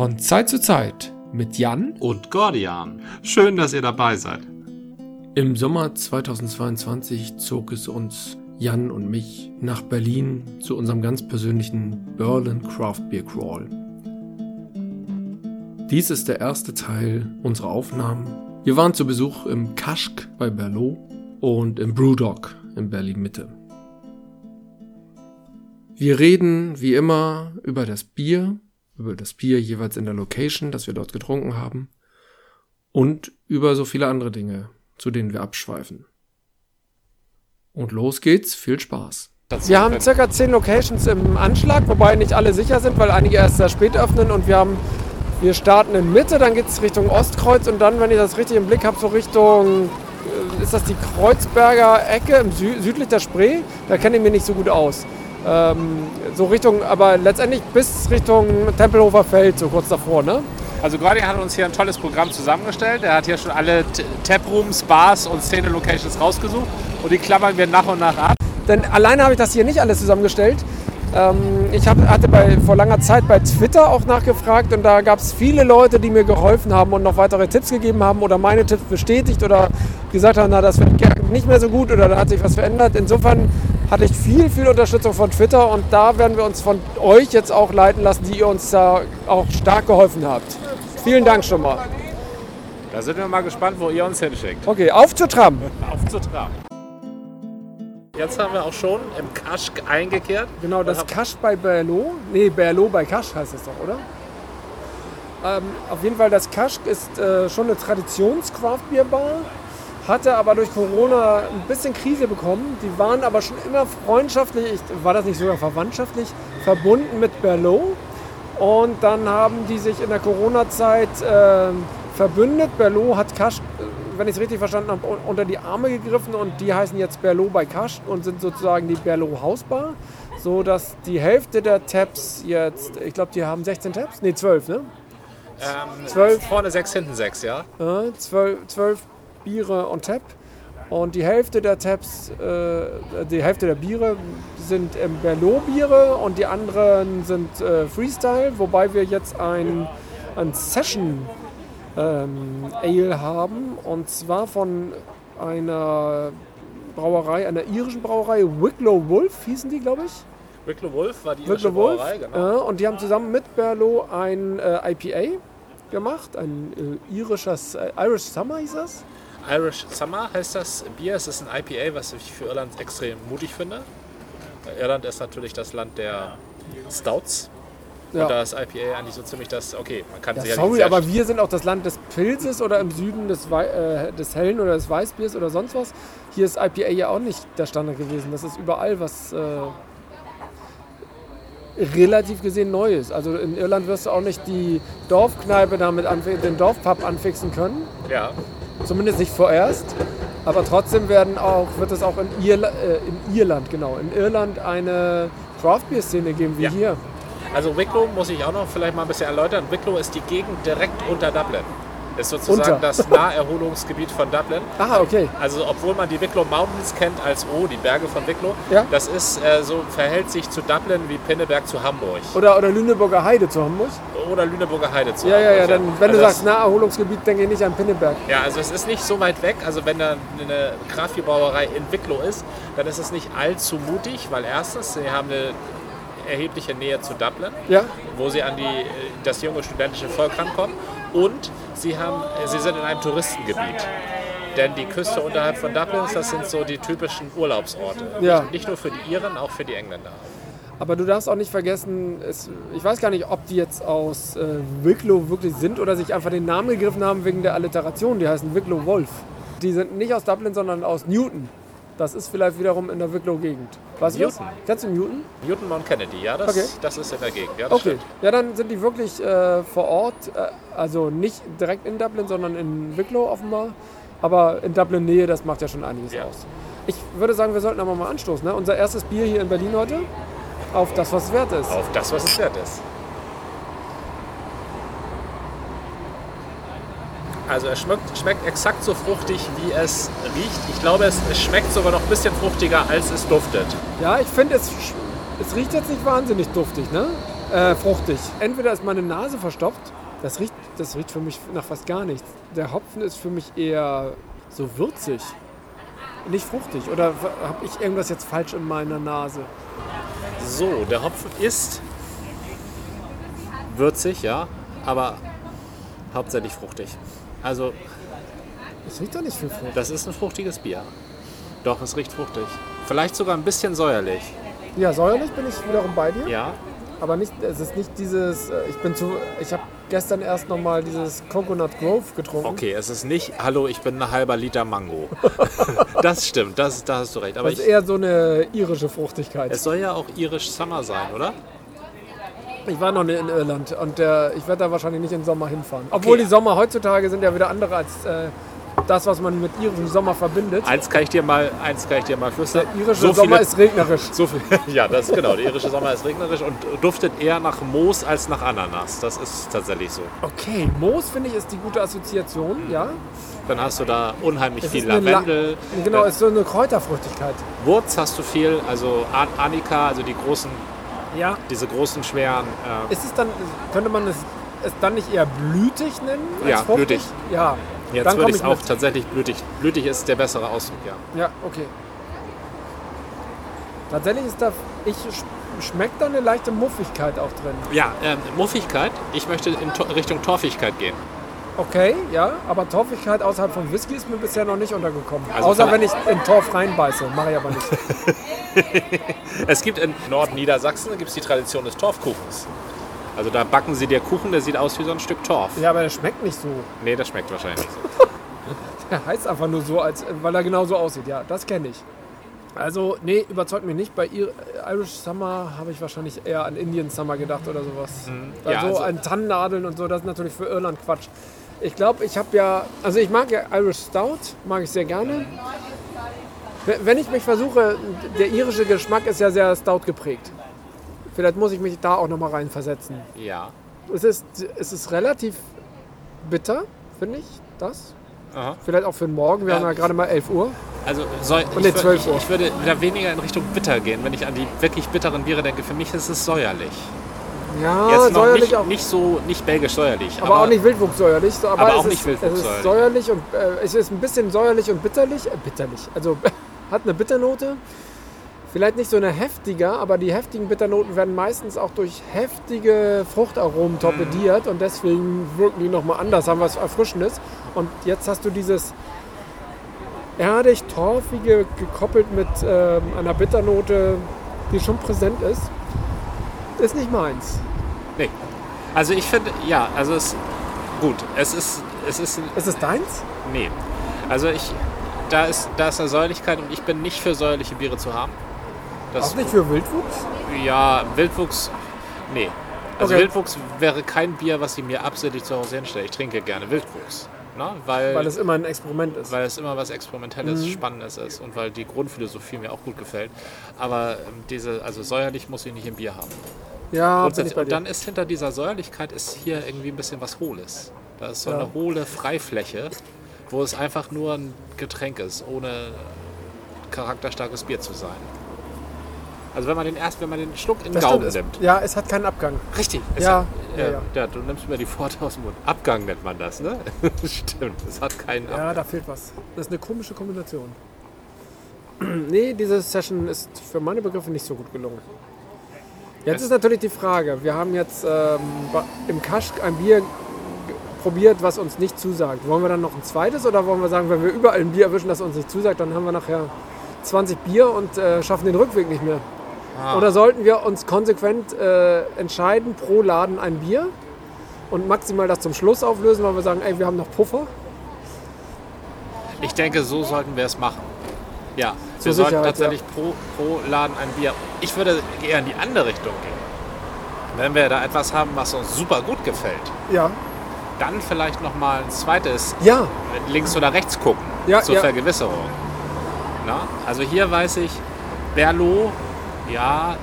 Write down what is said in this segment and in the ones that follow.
Von Zeit zu Zeit mit Jan und Gordian. Schön, dass ihr dabei seid. Im Sommer 2022 zog es uns, Jan und mich, nach Berlin zu unserem ganz persönlichen Berlin Craft Beer Crawl. Dies ist der erste Teil unserer Aufnahmen. Wir waren zu Besuch im Kaschk bei Berlot und im Brewdog in Berlin Mitte. Wir reden wie immer über das Bier, über das Bier jeweils in der Location, das wir dort getrunken haben und über so viele andere Dinge, zu denen wir abschweifen. Und los geht's, viel Spaß. Wir haben circa 10 Locations im Anschlag, wobei nicht alle sicher sind, weil einige erst sehr spät öffnen und wir haben wir starten in Mitte, dann geht es Richtung Ostkreuz und dann, wenn ich das richtig im Blick habe, so Richtung, äh, ist das die Kreuzberger Ecke im Sü südlich der Spree? Da kenne ich mich nicht so gut aus. Ähm, so Richtung, aber letztendlich bis Richtung Tempelhofer Feld, so kurz davor, ne? Also Gordy hat uns hier ein tolles Programm zusammengestellt. Er hat hier schon alle Taprooms, Bars und Szene-Locations rausgesucht und die klammern wir nach und nach ab. Denn alleine habe ich das hier nicht alles zusammengestellt. Ähm, ich hab, hatte bei, vor langer Zeit bei Twitter auch nachgefragt und da gab es viele Leute, die mir geholfen haben und noch weitere Tipps gegeben haben oder meine Tipps bestätigt oder gesagt haben, na, das wird nicht mehr so gut oder da hat sich was verändert. Insofern hatte ich viel, viel Unterstützung von Twitter und da werden wir uns von euch jetzt auch leiten lassen, die ihr uns da auch stark geholfen habt. Vielen Dank schon mal. Da sind wir mal gespannt, wo ihr uns hinschickt. Okay, auf zur Tram. Auf zur Tram. Jetzt haben wir auch schon im Kaschk eingekehrt. Genau, das Kaschk bei Berlo. Nee, Berlo bei Kaschk heißt es doch, oder? Ähm, auf jeden Fall, das Kaschk ist äh, schon eine Traditions-Craft-Bier-Bar, hatte aber durch Corona ein bisschen Krise bekommen. Die waren aber schon immer freundschaftlich, ich, war das nicht sogar verwandtschaftlich, verbunden mit Berlo. Und dann haben die sich in der Corona-Zeit äh, verbündet. Berlo hat Kaschk wenn ich es richtig verstanden habe, unter die Arme gegriffen und die heißen jetzt Berlot bei Kasch und sind sozusagen die Berlot Hausbar. So dass die Hälfte der Tabs jetzt, ich glaube, die haben 16 Tabs? Ne, 12, ne? Ähm, 12. Vorne 6, hinten 6, ja. Äh, 12, 12 Biere und Tab. Und die Hälfte der Tabs, äh, die Hälfte der Biere sind ähm, Berlot-Biere und die anderen sind äh, Freestyle, wobei wir jetzt ein, ein Session ähm, Ale haben. Und zwar von einer Brauerei, einer irischen Brauerei, Wicklow Wolf hießen die, glaube ich. Wicklow Wolf war die irische Wicklow Brauerei, Wolf, genau. Äh, und die haben zusammen mit Berlo ein äh, IPA gemacht, ein äh, irisches, äh, Irish Summer hieß das. Irish Summer heißt das Bier. Es ist ein IPA, was ich für Irland extrem mutig finde. Irland ist natürlich das Land der Stouts. Ja. Und da ist IPA eigentlich so ziemlich das, okay, man kann ja, sich Sorry, aber wir sind auch das Land des Pilzes oder im Süden des, Wei äh, des Hellen oder des Weißbiers oder sonst was. Hier ist IPA ja auch nicht der Standard gewesen. Das ist überall was äh, relativ gesehen Neues. Also in Irland wirst du auch nicht die Dorfkneipe damit den Dorfpub anfixen können. Ja. Zumindest nicht vorerst. Aber trotzdem werden auch, wird es auch in, Irla äh, in Irland, genau, in Irland eine Craft-Bier-Szene geben wie ja. hier. Also Wicklow muss ich auch noch vielleicht mal ein bisschen erläutern. Wicklow ist die Gegend direkt unter Dublin. Ist sozusagen unter. das Naherholungsgebiet von Dublin. Ah, okay. Also obwohl man die Wicklow Mountains kennt als O, die Berge von Wicklow, ja. das ist äh, so verhält sich zu Dublin wie Pinneberg zu Hamburg. Oder, oder Lüneburger Heide zu Hamburg? Oder Lüneburger Heide zu ja, Hamburg. Ja, ja, dann, wenn also du sagst Naherholungsgebiet, denke ich nicht an Pinneberg. Ja, also es ist nicht so weit weg. Also wenn da eine Kraftbierbrauerei in Wicklow ist, dann ist es nicht allzu mutig, weil erstens, sie haben eine erhebliche Nähe zu Dublin, ja. wo sie an die, das junge studentische Volk rankommen. Und sie, haben, sie sind in einem Touristengebiet. Denn die Küste unterhalb von Dublin, das sind so die typischen Urlaubsorte. Ja. Nicht, nicht nur für die Iren, auch für die Engländer. Aber du darfst auch nicht vergessen, es, ich weiß gar nicht, ob die jetzt aus äh, Wicklow wirklich sind oder sich einfach den Namen gegriffen haben wegen der Alliteration. Die heißen Wicklow Wolf. Die sind nicht aus Dublin, sondern aus Newton. Das ist vielleicht wiederum in der Wicklow-Gegend. Weißt du das? Kennst du Newton? Newton Mount Kennedy, ja, das, okay. das ist in der Gegend. Ja, okay. Stimmt. Ja, dann sind die wirklich äh, vor Ort, äh, also nicht direkt in Dublin, sondern in Wicklow offenbar. Aber in Dublin-Nähe, das macht ja schon einiges ja. aus. Ich würde sagen, wir sollten aber mal anstoßen. Ne? Unser erstes Bier hier in Berlin heute. Auf das, was es wert ist. Auf das, was es wert ist. Also es schmeckt, schmeckt exakt so fruchtig, wie es riecht. Ich glaube, es, es schmeckt sogar noch ein bisschen fruchtiger, als es duftet. Ja, ich finde, es, es riecht jetzt nicht wahnsinnig duftig, ne? Äh, fruchtig. Entweder ist meine Nase verstopft, das riecht, das riecht für mich nach fast gar nichts. Der Hopfen ist für mich eher so würzig. Nicht fruchtig. Oder habe ich irgendwas jetzt falsch in meiner Nase? So, der Hopfen ist würzig, ja, aber hauptsächlich fruchtig. Also, Es riecht doch nicht viel Frucht. das ist ein fruchtiges Bier. Doch, es riecht fruchtig. Vielleicht sogar ein bisschen säuerlich. Ja, säuerlich bin ich wiederum bei dir. Ja, Aber nicht, es ist nicht dieses, äh, ich bin zu, ich habe gestern erst nochmal dieses Coconut Grove getrunken. okay, es ist nicht, hallo, ich bin ein halber Liter Mango. das stimmt, das, da hast du recht. Aber Das ist ich, eher so eine irische Fruchtigkeit. es soll ja auch irisch Summer sein, oder? Ich war noch nie in Irland und äh, ich werde da wahrscheinlich nicht im Sommer hinfahren. Obwohl Okay. die Sommer heutzutage sind ja wieder andere als äh, das, was man mit irischem Sommer verbindet. Eins kann ich dir mal, eins kann ich dir mal flüstern. Der irische so Sommer viele, ist regnerisch. so viel, ja, das ist genau. Der irische Sommer ist regnerisch und duftet eher nach Moos als nach Ananas. Das ist tatsächlich so. Okay, Moos finde ich ist die gute Assoziation, ja. Dann hast du da unheimlich Es viel eine La- Lavendel. Genau, Äh, ist so eine Kräuterfruchtigkeit. Wurz hast du viel, also An Annika, also die großen, Ja. diese großen, schweren. Äh, Ist es dann, könnte man es, es dann nicht eher blütig nennen? Als Ja, fruchtig? blütig. Ja. jetzt dann würde ich es auch mit. tatsächlich blütig. Blütig ist der bessere Ausdruck, ja. Ja, okay. Tatsächlich ist da, ich sch- schmeckt da eine leichte Muffigkeit auch drin. Ja, ähm, Muffigkeit. Ich möchte in To Richtung Torfigkeit gehen. Okay, ja, aber Torfigkeit außerhalb von Whisky ist mir bisher noch nicht untergekommen. Also Außer wenn ich in Torf reinbeiße, mache ich aber nicht. Es gibt in Nordniedersachsen gibt's die Tradition des Torfkuchens. Also da backen sie dir Kuchen, der sieht aus wie so ein Stück Torf. Ja, aber der schmeckt nicht so. Nee, das schmeckt wahrscheinlich nicht so. Der heißt einfach nur so, als, weil er genau so aussieht. Ja, das kenne ich. Also, nee, überzeugt mich nicht. Bei Ir- Irish Summer habe ich wahrscheinlich eher an Indian Summer gedacht oder sowas. Weil Ja, so also- an Tannennadeln und so, das ist natürlich für Irland Quatsch. Ich glaube, ich habe ja, also ich mag ja Irish Stout, mag ich sehr gerne. Wenn ich mich versuche, der irische Geschmack ist ja sehr Stout geprägt. Vielleicht muss ich mich da auch nochmal reinversetzen. Ja. Es ist, es ist relativ bitter, finde ich, das. Aha. Vielleicht auch für den Morgen. Wir Ja. haben ja gerade mal 11 Uhr. Also soll, Und ich, wür- 12 ich, Uhr. ich würde wieder weniger in Richtung bitter gehen, wenn ich an die wirklich bitteren Biere denke. Für mich ist es säuerlich. Ja, Jetzt noch säuerlich nicht, auch. nicht so, nicht belgisch säuerlich. aber, auch nicht wildwuchssäuerlich. So, aber aber es auch ist, nicht wildwuchssäuerlich. Es ist säuerlich und äh, es ist ein bisschen säuerlich und bitterlich. Äh, bitterlich. Also hat eine Bitternote. Vielleicht nicht so eine heftige, aber die heftigen Bitternoten werden meistens auch durch heftige Fruchtaromen torpediert und deswegen wirken die nochmal anders, haben was Erfrischendes. Und jetzt hast du dieses erdig torfige gekoppelt mit ähm, einer Bitternote, die schon präsent ist. Ist nicht meins. Nee. Also ich finde, ja, also es gut. Es ist, es ist, Ist es deins? nee. Also ich, da ist, da ist eine Säuerlichkeit und ich bin nicht für säuerliche Biere zu haben. Das, Auch nicht für Wildwuchs? Ja, Wildwuchs, nee. Also Okay. Wildwuchs wäre kein Bier, was ich mir absichtlich zu Hause hinstelle. Ich trinke gerne Wildwuchs. Ne? Weil, Weil es immer ein Experiment ist. weil es immer was Experimentelles, Mhm. Spannendes ist und weil die Grundphilosophie mir auch gut gefällt. Aber ähm, diese, also säuerlich muss ich nicht im Bier haben. ja, Und dann ist hinter dieser Säuerlichkeit ist hier irgendwie ein bisschen was Hohles. Da ist so Ja. eine hohle Freifläche, wo es einfach nur ein Getränk ist, ohne charakterstarkes Bier zu sein. Also wenn man den erst, wenn man den Schluck in den Gaumen stimmt, nimmt. es, ja, es hat keinen Abgang. Richtig. Ja, hat, ja, ja, ja. ja, du nimmst mir die Worte aus dem Mund. Abgang nennt man das, ne? Stimmt, es hat keinen Abgang. Ja, da fehlt was. Das ist eine komische Kombination. nee, diese Session ist für meine Begriffe nicht so gut gelungen. Jetzt Es- ist natürlich die Frage, wir haben jetzt ähm, im Kaschk ein Bier probiert, was uns nicht zusagt. Wollen wir dann noch ein zweites oder wollen wir sagen, wenn wir überall ein Bier erwischen, das uns nicht zusagt, dann haben wir nachher 20 Bier und äh, schaffen den Rückweg nicht mehr? Ah. Oder sollten wir uns konsequent äh, entscheiden, pro Laden ein Bier und maximal das zum Schluss auflösen, weil wir sagen, ey, wir haben noch Puffer? Ich denke, so sollten wir es machen. Ja, Zur wir sollten Sicherheit, tatsächlich pro, pro Laden ein Bier. Ich würde eher in die andere Richtung gehen. Wenn wir da etwas haben, was uns super gut gefällt, Ja. dann vielleicht noch mal ein zweites Ja, links oder rechts gucken Ja, zur ja. Vergewisserung. Na? Also hier weiß ich, Berlo, ja,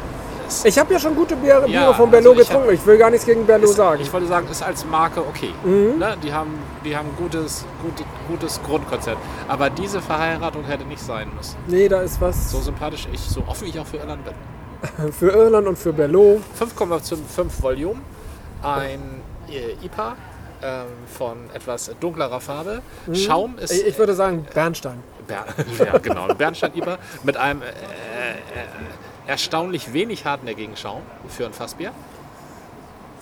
es ich habe ja schon gute Biere, Biere Ja, von Berlot also ich hab- getrunken. Ich will gar nichts gegen Berlot ist, sagen. ich wollte sagen, ist als Marke okay. Mhm. Ne? Die haben, die haben gutes, gute, gutes Grundkonzept. Aber diese Verheiratung hätte nicht sein müssen. nee, da ist was. So sympathisch ich, so offen ich auch für Irland bin. für Irland und für Berlot. 5,5 Volumen, ein äh, IPA ähm, von etwas dunklerer Farbe. Mhm. Schaum ist. Ich würde sagen Bernstein. Ber ja, genau, Bernstein IPA mit einem äh, äh, erstaunlich wenig hartnäckigen Schaum für ein Fassbier.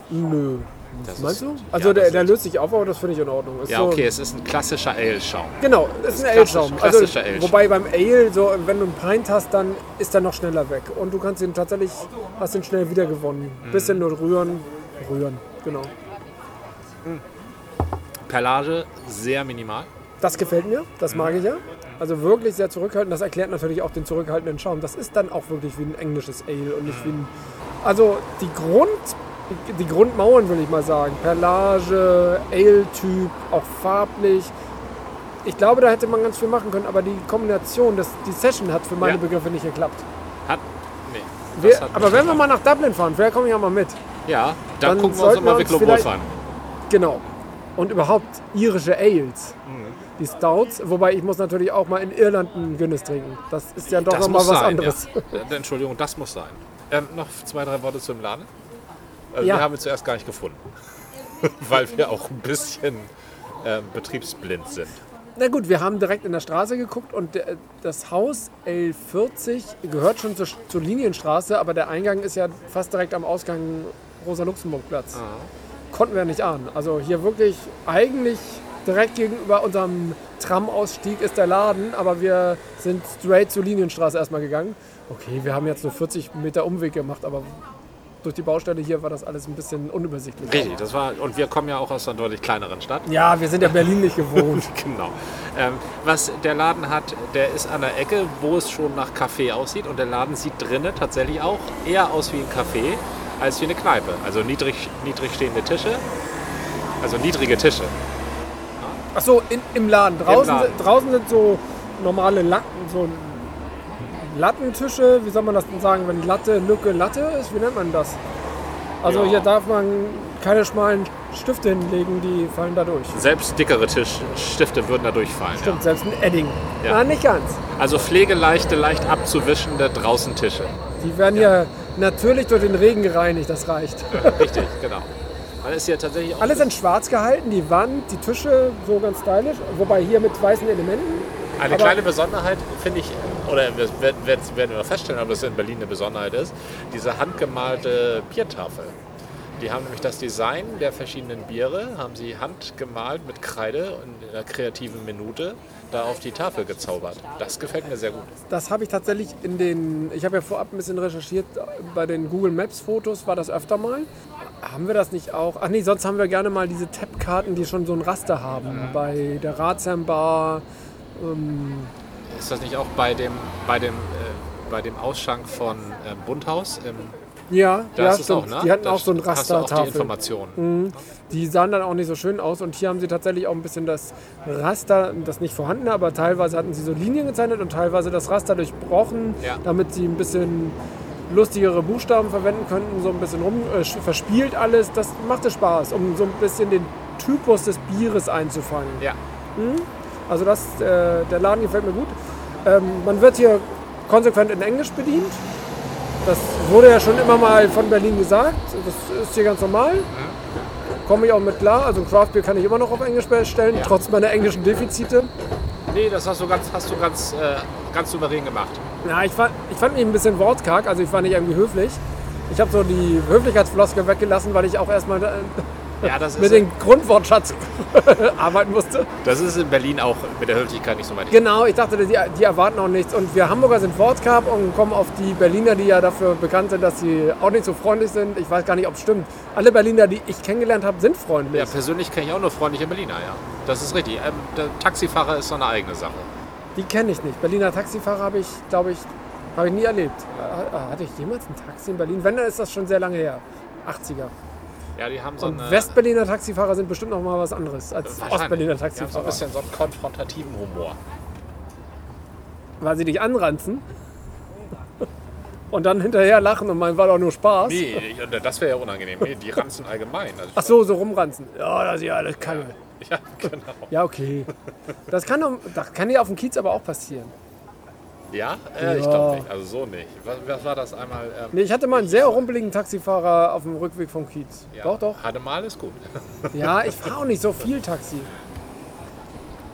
Nö. Das Meinst ist- du? Also ja, der, der löst sich auf, aber das finde ich in Ordnung. Ist Ja, so- okay, es ist ein klassischer Ale-Schaum. Genau, das ist ein Ale-Schaum. Also, wobei beim Ale, so, wenn du einen Pint hast, dann ist er noch schneller weg. Und du kannst ihn tatsächlich, hast ihn schnell wieder gewonnen. Mhm. Bisschen nur rühren, rühren, genau. Perlage sehr minimal. Das gefällt mir, das mag ich ja. Also wirklich sehr zurückhaltend. Das erklärt natürlich auch den zurückhaltenden Schaum. Das ist dann auch wirklich wie ein englisches Ale und nicht wie ein. Also die Grund, die Grundmauern will ich mal sagen. Perlage, Ale-Typ, auch farblich. Ich glaube, da hätte man ganz viel machen können, aber die Kombination, das, die Session hat für meine Ja. Begriffe nicht geklappt. Hat. Nee. Wir, hat aber wenn wir mal nach Dublin fahren, vielleicht komme ich auch mal mit. Ja, dann, dann gucken wir uns uns Wicklow an. Genau. Und überhaupt irische Ales. Mhm. Die Stouts, wobei ich muss natürlich auch mal in Irland einen Guinness trinken. Das ist ja doch nochmal was sein, anderes. Ja. Äh, Entschuldigung, das muss sein. Ähm, noch zwei, drei Worte zum Laden. Also Ja. Wir haben ihn zuerst gar nicht gefunden, weil wir auch ein bisschen ähm, betriebsblind sind. Na gut, wir haben direkt in der Straße geguckt und der, das Haus L40 gehört schon zur, zur Linienstraße, aber der Eingang ist ja fast direkt am Ausgang Rosa-Luxemburg-Platz. Konnten wir nicht ahnen. Also hier wirklich eigentlich direkt gegenüber unserem Tramausstieg ist der Laden, aber wir sind straight zur Linienstraße erstmal gegangen. Okay, wir haben jetzt nur 40 Meter Umweg gemacht, aber durch die Baustelle hier war das alles ein bisschen unübersichtlich. Richtig, das war, und wir kommen ja auch aus einer deutlich kleineren Stadt. Ja, wir sind ja Berlin nicht gewohnt. Genau. Ähm, was der Laden hat, der ist an der Ecke, wo es schon nach Café aussieht. Und der Laden sieht drinnen tatsächlich auch eher aus wie ein Café als wie eine Kneipe. Also niedrig, niedrig stehende Tische. Also niedrige Tische. Ach so, in, im Laden. Draußen, Laden. Sind, draußen sind so normale Latten, so Lattentische. Wie soll man das denn sagen, wenn Latte, Lücke, Latte ist? Wie nennt man das? Also Ja. hier darf man keine schmalen Stifte hinlegen, die fallen da durch. Selbst dickere Tischstifte würden da durchfallen. Stimmt, Ja. selbst ein Edding. Ja. Na, nicht ganz. Also pflegeleichte, leicht abzuwischende draußen Tische. Die werden ja. natürlich durch den Regen gereinigt, das reicht. Richtig, genau. Man ist hier tatsächlich auch Alles in schwarz gehalten, die Wand, die Tische, so ganz stylisch. Wobei hier mit weißen Elementen. Eine Aber- kleine Besonderheit finde ich, oder das werden, wir feststellen, ob das in Berlin eine Besonderheit ist, diese handgemalte Biertafel. Die haben nämlich das Design der verschiedenen Biere, haben sie handgemalt mit Kreide und in einer kreativen Minute da auf die Tafel gezaubert. Das gefällt mir sehr gut. Das habe ich tatsächlich in den, ich habe ja vorab ein bisschen recherchiert, bei den Google Maps Fotos war das öfter mal. Haben wir das nicht auch? Ach nee, sonst haben wir gerne mal diese Tab-Karten, die schon so ein Raster haben. Bei der Ratsherrn Bar. Ähm, Ist das nicht auch bei dem, bei dem, äh, bei dem Ausschank von äh, Bundhaus? Im, ja, da ja, ist es auch, stimmt. ne? Die hatten Da auch so ein hast du auch die Rastertafel. Informationen. Die sahen dann auch nicht so schön aus und hier haben sie tatsächlich auch ein bisschen das Raster, das nicht vorhandene, aber teilweise hatten sie so Linien gezeichnet und teilweise das Raster durchbrochen, Ja. damit sie ein bisschen lustigere Buchstaben verwenden könnten, so ein bisschen rum, äh, verspielt alles. Das machte Spaß, um so ein bisschen den Typus des Bieres einzufangen. Ja. Also das, äh, der Laden gefällt mir gut. Ähm, man wird hier konsequent in Englisch bedient. Das wurde ja schon immer mal von Berlin gesagt. Das ist hier ganz normal. Komme ich auch mit klar. Also ein Craftbeer kann ich immer noch auf Englisch bestellen, Ja. trotz meiner englischen Defizite. Nee, das hast du ganz, hast du ganz, äh, ganz souverän gemacht. Ja, ich fand, ich fand mich ein bisschen wortkarg, also ich war nicht irgendwie höflich. Ich habe so die Höflichkeitsfloskel weggelassen, weil ich auch erstmal äh, Ja, das mit dem Grundwortschatz arbeiten musste. das ist in Berlin auch mit der Höflichkeit nicht so weit. Genau, ich dachte, die, die erwarten auch nichts. Und wir Hamburger sind wortkarg und kommen auf die Berliner, die ja dafür bekannt sind, dass sie auch nicht so freundlich sind. Ich weiß gar nicht, ob es stimmt. Alle Berliner, die ich kennengelernt habe, sind freundlich. Ja, persönlich kenne ich auch nur freundliche Berliner, ja. Das ist richtig. Ähm, der Taxifahrer ist so eine eigene Sache. Die kenne ich nicht. Berliner Taxifahrer habe ich, glaube ich, habe ich nie erlebt. Äh, Hatte ich jemals ein Taxi in Berlin? Wenn, dann ist das schon sehr lange her. 80er. Ja, die haben so Und eine... Westberliner Taxifahrer sind bestimmt noch mal was anderes als. Ostberliner Die haben so ein Taxifahrer. bisschen so einen konfrontativen Humor. Weil sie dich anranzen und dann hinterher lachen und meinen, war doch nur Spaß. Nee, das wäre ja unangenehm. Nee, die ranzen allgemein. Also Ach so, so rumranzen. Ja, das ist ja alles Kacke. Ja, genau. Ja, okay. Das kann, doch- das kann ja auf dem Kiez aber auch passieren. Ja? Äh, Ich glaube nicht. Also so nicht. Was, was war das einmal? Ähm, Nee, ich hatte mal einen sehr rumpeligen Taxifahrer auf dem Rückweg vom Kiez. ja. Doch, doch. Hatte mal ist gut. Ja, ich fahre auch nicht so viel Taxi.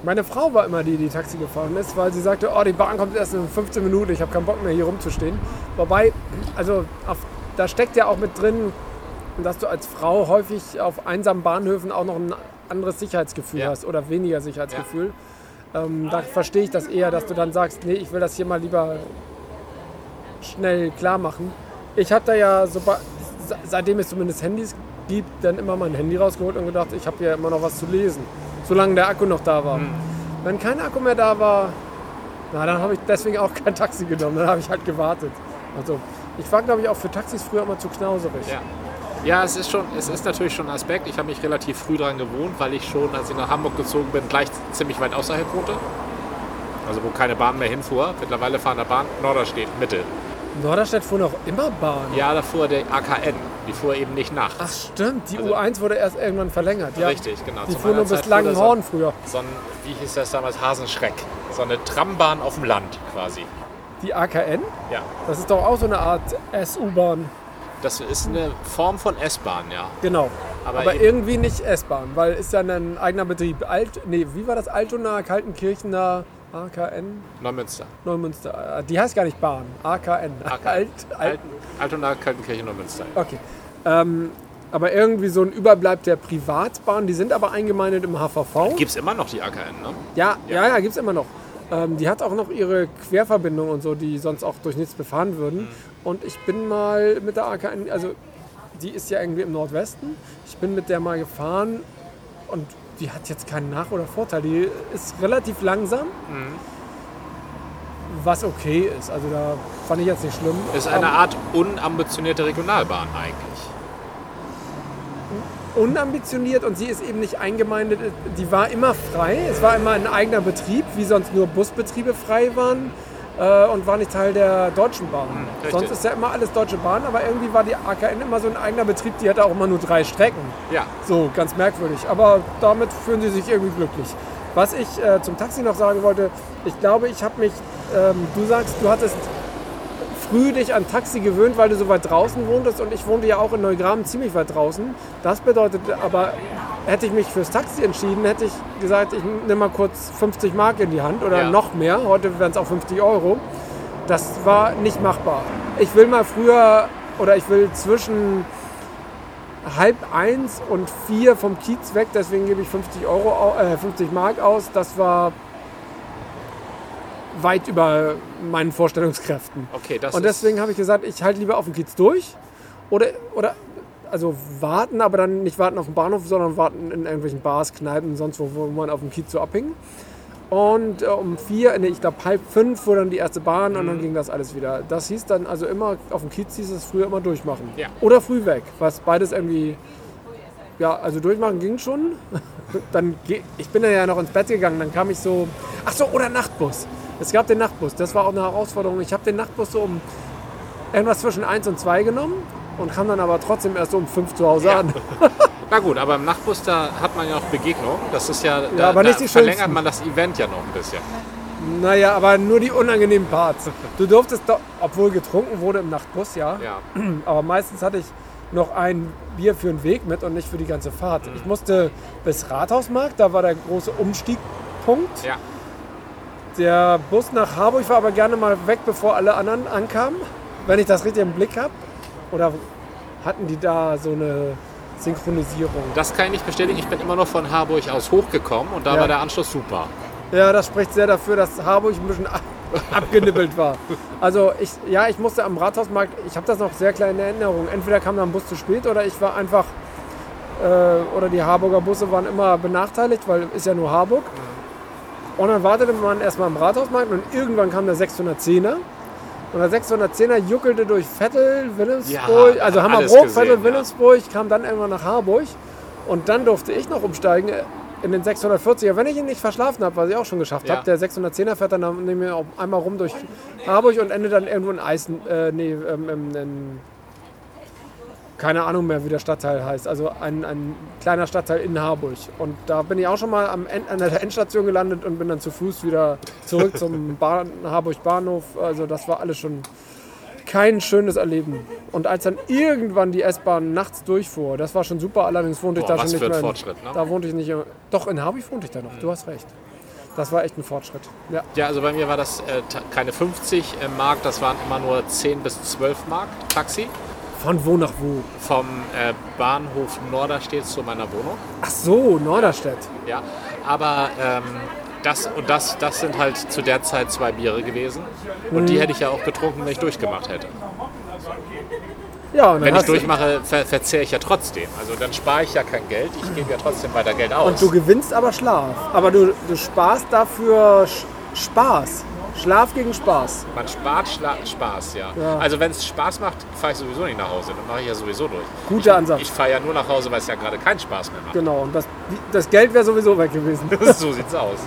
Meine Frau war immer die, die Taxi gefahren ist, weil sie sagte, oh, die Bahn kommt erst in 15 Minuten, ich habe keinen Bock mehr hier rumzustehen. Wobei, also auf, da steckt ja auch mit drin, dass du als Frau häufig auf einsamen Bahnhöfen auch noch ein anderes Sicherheitsgefühl Ja. hast oder weniger Sicherheitsgefühl. Ähm, da verstehe ich das eher, dass du dann sagst, nee, ich will das hier mal lieber schnell klar machen. Ich habe da ja, so, seitdem es zumindest Handys gibt, dann immer mein Handy rausgeholt und gedacht, ich habe hier immer noch was zu lesen, solange der Akku noch da war. Wenn kein Akku mehr da war, na, dann habe ich deswegen auch kein Taxi genommen, dann habe ich halt gewartet. Also ich war, glaube ich, auch für Taxis früher immer zu knauserig. Ja. Ja, es ist schon, es ist natürlich schon ein Aspekt. Ich habe mich relativ früh daran gewohnt, weil ich schon, als ich nach Hamburg gezogen bin, gleich ziemlich weit außerhalb wohnte. Also wo keine Bahn mehr hinfuhr. Mittlerweile fahren der Bahn Norderstedt, Mitte. Norderstedt fuhr noch immer Bahn. Ja, da fuhr der AKN. Die fuhr eben nicht nachts. Ach stimmt, die Also- U1 wurde erst irgendwann verlängert. Ja. Richtig, genau. Die fuhr nur bis da Langenhorn früher. So, so ein, wie hieß das damals, Hasenschreck. So eine Trambahn auf dem Land quasi. Die AKN, Ja. das ist doch auch so eine Art SU-Bahn. Das ist eine Form von S-Bahn, ja. Genau. Aber Aber, irgendwie nicht S-Bahn, weil ist ja ein eigener Betrieb. Alt, nee, wie war das? Altona, Kaltenkirchener, AKN, Neumünster. Neumünster. Äh, Die heißt gar nicht Bahn. AKN. AKN. Alt, alt, Altona, Kaltenkirche, Neumünster. okay. Ähm, aber irgendwie so ein Überbleib der Privatbahn. Die sind aber eingemeindet im HVV. Gibt es immer noch die AKN, ne? Ja, ja, ja, gibt es immer noch. Ähm, die hat auch noch ihre Querverbindungen und so, die sonst auch durch nichts befahren würden. Und ich bin mal mit der AKN, also die ist ja irgendwie im Nordwesten. Ich bin mit der mal gefahren und die hat jetzt keinen Nach- oder Vorteil. Die ist relativ langsam, was okay ist. Also da fand ich jetzt nicht schlimm. Ist eine Ähm, Art unambitionierte Regionalbahn eigentlich. Unambitioniert und sie ist eben nicht eingemeindet. Die war immer frei. Es war immer ein eigener Betrieb, wie sonst nur Busbetriebe frei waren äh, und war nicht Teil der Deutschen Bahn. richtig. sonst ist ja immer alles Deutsche Bahn, aber irgendwie war die AKN immer so ein eigener Betrieb. Die hatte auch immer nur drei Strecken. Ja. So, ganz merkwürdig. Aber damit fühlen sie sich irgendwie glücklich. Was ich äh, zum Taxi noch sagen wollte, ich glaube, ich habe mich, ähm, du sagst, du hattest früh dich an Taxi gewöhnt, weil du so weit draußen wohntest und ich wohnte ja auch in Neugraben ziemlich weit draußen. Das bedeutet aber, hätte ich mich fürs Taxi entschieden, hätte ich gesagt, ich nehme mal kurz 50 Mark in die Hand oder Ja. noch mehr. Heute wären es auch 50 Euro. Das war nicht machbar. Ich will mal früher oder ich will zwischen halb eins und vier vom Kiez weg, deswegen gebe ich 50, Euro, äh, 50 Mark aus. Das war weit über meinen Vorstellungskräften. Okay, das Und deswegen habe ich gesagt, ich halte lieber auf dem Kiez durch. Oder, oder also warten, aber dann nicht warten auf dem Bahnhof, sondern warten in irgendwelchen Bars, Kneipen, sonst wo, wo man auf dem Kiez so abhing. Und äh, um vier, nee, ich glaube halb fünf fuhr dann die erste Bahn und dann Mhm. ging das alles wieder. Das hieß dann also immer, auf dem Kiez hieß es früher immer durchmachen. Ja. Oder früh weg, was beides irgendwie, ja, also durchmachen ging schon. dann, ich bin dann ja noch ins Bett gegangen, dann kam ich so, ach so, oder Nachtbus. Es gab den Nachtbus, das war auch eine Herausforderung. Ich habe den Nachtbus so um irgendwas zwischen 1 und 2 genommen und kam dann aber trotzdem erst so um 5 zu Hause an. Na gut, aber im Nachtbus, da hat man ja noch Begegnung. Das ist ja. Da, aber nicht da die verlängert schönsten. man das Event ja noch ein bisschen. Naja, aber nur die unangenehmen Parts. Du durftest doch, obwohl getrunken wurde im Nachtbus, ja, Ja. aber meistens hatte ich noch ein Bier für den Weg mit und nicht für die ganze Fahrt. Ich musste bis Rathausmarkt, da war der große Umstiegpunkt. Ja. Der Bus nach Harburg war aber gerne mal weg, bevor alle anderen ankamen, wenn ich das richtig im Blick habe. Oder hatten die da so eine Synchronisierung? Das kann ich nicht bestätigen. Ich bin immer noch von Harburg aus hochgekommen und da Ja. war der Anschluss super. Ja, das spricht sehr dafür, dass Harburg ein bisschen ab abgenippelt war. Also ich, ja, ich musste am Rathausmarkt, ich habe das noch sehr kleine Erinnerungen. Entweder kam da ein Bus zu spät oder ich war einfach, äh, oder die Harburger Busse waren immer benachteiligt, weil ist ja nur Harburg. Und dann wartete man erstmal am Rathausmarkt und irgendwann kam der 610er. Und der 610er juckelte durch Vettel, Wilhelmsburg, Ja, also Hammerbrook, gesehen, Vettel, ja. Wilhelmsburg, kam dann irgendwann nach Harburg. Und dann durfte ich noch umsteigen in den 640er, wenn ich ihn nicht verschlafen habe, was ich auch schon geschafft Ja. habe. Der 610er fährt dann mir auch einmal rum durch Harburg und endet dann irgendwo in Eisen, äh, nee, ähm, ähm, in keine Ahnung mehr, wie der Stadtteil heißt. Also ein, ein kleiner Stadtteil in Harburg. Und da bin ich auch schon mal am End, an der Endstation gelandet und bin dann zu Fuß wieder zurück zum Bahn, Harburg Bahnhof. Also das war alles schon kein schönes Erleben. Und als dann irgendwann die S-Bahn nachts durchfuhr, das war schon super. Allerdings wohnte Boah, ich da schon nicht mehr. Fortschritt, ne? Da wohnte ich nicht. Doch in Harburg wohnte ich da noch. Mhm. Du hast recht. Das war echt ein Fortschritt. Ja, ja also bei mir war das äh, keine 50 Mark, das waren immer nur 10 bis 12 Mark Taxi. Von wo nach wo? Vom äh, Bahnhof Norderstedt zu meiner Wohnung. Ach so, Norderstedt. Ja, aber ähm, das und das, das sind halt zu der Zeit zwei Biere gewesen. Und mhm. die hätte ich ja auch getrunken, wenn ich durchgemacht hätte. Ja, wenn ich durchmache, ver verzehre ich ja trotzdem. Also dann spare ich ja kein Geld, ich gebe ja trotzdem weiter Geld aus. Und du gewinnst aber Schlaf. Aber du, du sparst dafür Spaß. Schlaf gegen Spaß. Man spart Schla Spaß, ja. ja. Also wenn es Spaß macht, fahre ich sowieso nicht nach Hause. Dann mache ich ja sowieso durch. Guter Ansatz. Ich, ich fahre ja nur nach Hause, weil es ja gerade keinen Spaß mehr macht. Genau, und das, das Geld wäre sowieso weg gewesen. so sieht's aus.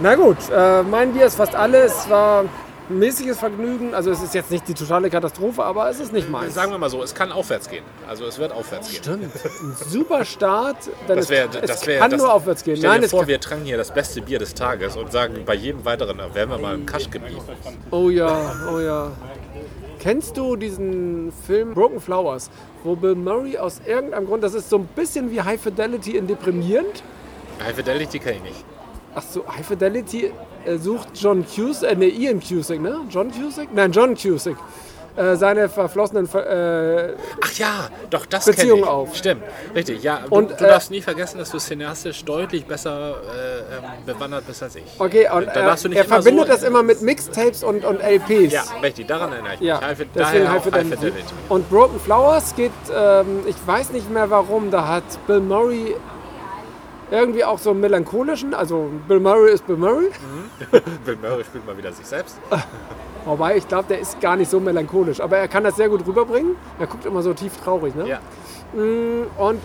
Na gut, äh, mein Bier ist fast alles. War ein mäßiges Vergnügen. Also es ist jetzt nicht die totale Katastrophe, aber es ist nicht meins. Sagen wir mal so, es kann aufwärts gehen. Also es wird aufwärts gehen. Stimmt. Ein super Start. Denn das wär, es, das wär, kann das, nur aufwärts gehen. Stell Nein, dir vor, wir tranken hier das beste Bier des Tages und sagen bei jedem weiteren, werden wir mal im Kasch geblieben. Oh ja, oh ja. Kennst du diesen Film Broken Flowers, wo Bill Murray aus irgendeinem Grund, das ist so ein bisschen wie High Fidelity in deprimierend? High Fidelity kenne ich nicht. Ach so, High Fidelity äh, sucht John Cusick, äh, ne, Ian Cusick, ne? John Cusick? Nein, John Cusick. Äh, seine verflossenen äh, Ach ja, doch das Beziehung ich. auf. Stimmt, richtig. Ja, und du, du äh, darfst nie vergessen, dass du cineastisch deutlich besser äh, ähm, bewandert bist als ich. Okay, und er verbindet so das immer mit Mixtapes und, und LPs. Ja, richtig. Daran erinnere ich mich. Ja, High, deswegen High Fidelity. High Fidelity. Und Broken Flowers geht, ähm, ich weiß nicht mehr warum, da hat Bill Murray irgendwie auch so einen melancholischen, also Bill Murray ist Bill Murray. Mhm. Bill Murray spielt mal wieder sich selbst. Wobei, ich glaube, der ist gar nicht so melancholisch, aber er kann das sehr gut rüberbringen. Er guckt immer so tief traurig, ne? Ja. Mm, und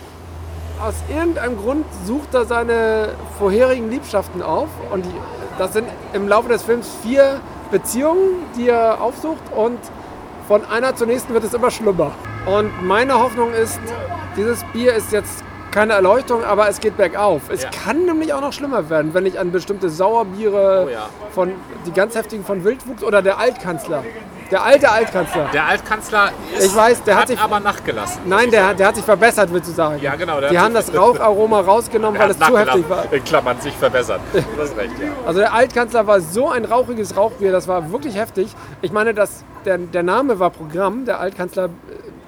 aus irgendeinem Grund sucht er seine vorherigen Liebschaften auf und das sind im Laufe des Films vier Beziehungen, die er aufsucht und von einer zur nächsten wird es immer schlimmer. Und meine Hoffnung ist, dieses Bier ist jetzt keine Erleuchtung, aber es geht bergauf. Es ja. kann nämlich auch noch schlimmer werden, wenn ich an bestimmte Sauerbiere oh ja. von die ganz heftigen von Wildwuchs oder der Altkanzler. Der alte Altkanzler. Der Altkanzler ist, ich weiß, der hat, hat sich aber nachgelassen. Nein, der, der hat sich verbessert, willst du sagen. Ja, genau. Die haben das Raucharoma rausgenommen, weil es zu heftig war. In Klammern sich verbessert. Das ist recht, ja. Also der Altkanzler war so ein rauchiges Rauchbier, das war wirklich heftig. Ich meine, das, der, der Name war Programm. Der Altkanzler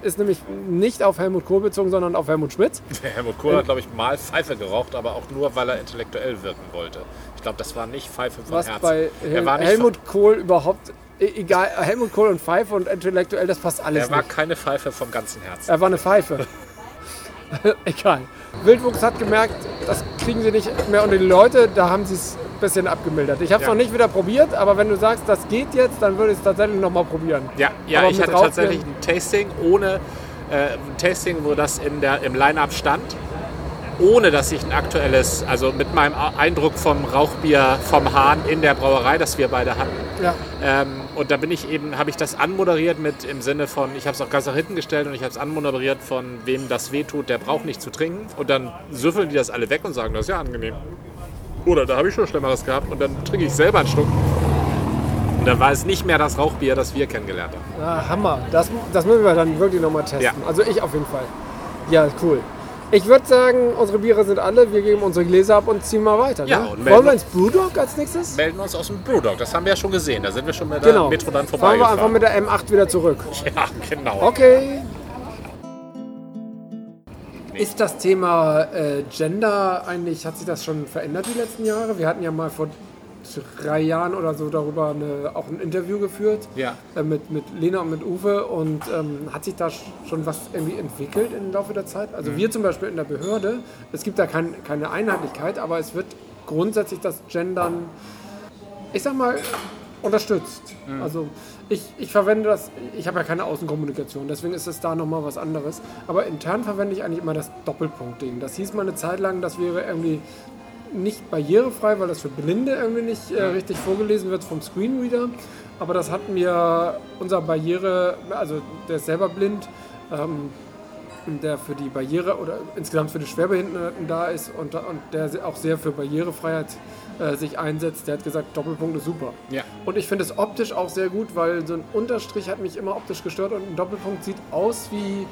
ist nämlich nicht auf Helmut Kohl bezogen, sondern auf Helmut Schmidt. Helmut Kohl hat, glaube ich, mal Pfeife geraucht, aber auch nur, weil er intellektuell wirken wollte. Ich glaube, das war nicht Pfeife von Was Herzen. bei Hel Helmut Kohl überhaupt, e-, egal, Helmut Kohl und Pfeife und intellektuell, das passt alles Er war nicht. keine Pfeife vom ganzen Herzen. Er war eine Pfeife. egal. Wildwuchs hat gemerkt, das kriegen sie nicht mehr unter die Leute, da haben sie es bisschen abgemildert. Ich habe es ja. noch nicht wieder probiert, aber wenn du sagst, das geht jetzt, dann würde ich es tatsächlich nochmal probieren. Ja, ja ich hatte tatsächlich ein Tasting ohne äh, ein Tasting, wo das in der, im Line-Up stand ohne dass ich ein aktuelles, also mit meinem Eindruck vom Rauchbier vom Hahn in der Brauerei, das wir beide hatten. Ja. Ähm, und da bin ich eben, habe ich das anmoderiert mit im Sinne von, ich habe es auch ganz nach hinten gestellt und ich habe es anmoderiert von wem das wehtut, der braucht nicht zu trinken. Und dann süffeln die das alle weg und sagen, das ist ja angenehm. Oder da habe ich schon Schlimmeres gehabt und dann trinke ich selber einen Schluck. Und dann war es nicht mehr das Rauchbier, das wir kennengelernt haben. Ja, Hammer. Das, das müssen wir dann wirklich nochmal testen. Ja. Also ich auf jeden Fall. Ja, cool. Ich würde sagen, unsere Biere sind alle. Wir geben unsere Gläser ab und ziehen mal weiter. Ja, ne? Wollen wir ins Brewdog als nächstes? Melden wir uns aus dem Brewdog. Das haben wir ja schon gesehen. Da sind wir schon mit der genau. Metro dann vorbei. Fahren wir einfach mit der M8 wieder zurück. Ja, genau. Okay. Ist das Thema äh, Gender eigentlich, hat sich das schon verändert die letzten Jahre? Wir hatten ja mal vor drei Jahren oder so darüber eine, auch ein Interview geführt ja. äh, mit, mit Lena und mit Uwe und ähm, hat sich da schon was irgendwie entwickelt im Laufe der Zeit? Also mhm. wir zum Beispiel in der Behörde, es gibt da kein, keine Einheitlichkeit, aber es wird grundsätzlich das Gendern, ich sag mal, unterstützt. Mhm. Also ich, ich verwende das, ich habe ja keine Außenkommunikation, deswegen ist es da nochmal was anderes. Aber intern verwende ich eigentlich immer das Doppelpunkt-Ding. Das hieß mal eine Zeit lang, das wäre irgendwie nicht barrierefrei, weil das für Blinde irgendwie nicht äh, richtig vorgelesen wird vom Screenreader. Aber das hat mir unser Barriere, also der ist selber blind, ähm, der für die Barriere oder insgesamt für die Schwerbehinderten da ist und, und der auch sehr für Barrierefreiheit äh, sich einsetzt, der hat gesagt, Doppelpunkt ist super. Ja. Und ich finde es optisch auch sehr gut, weil so ein Unterstrich hat mich immer optisch gestört und ein Doppelpunkt sieht aus wie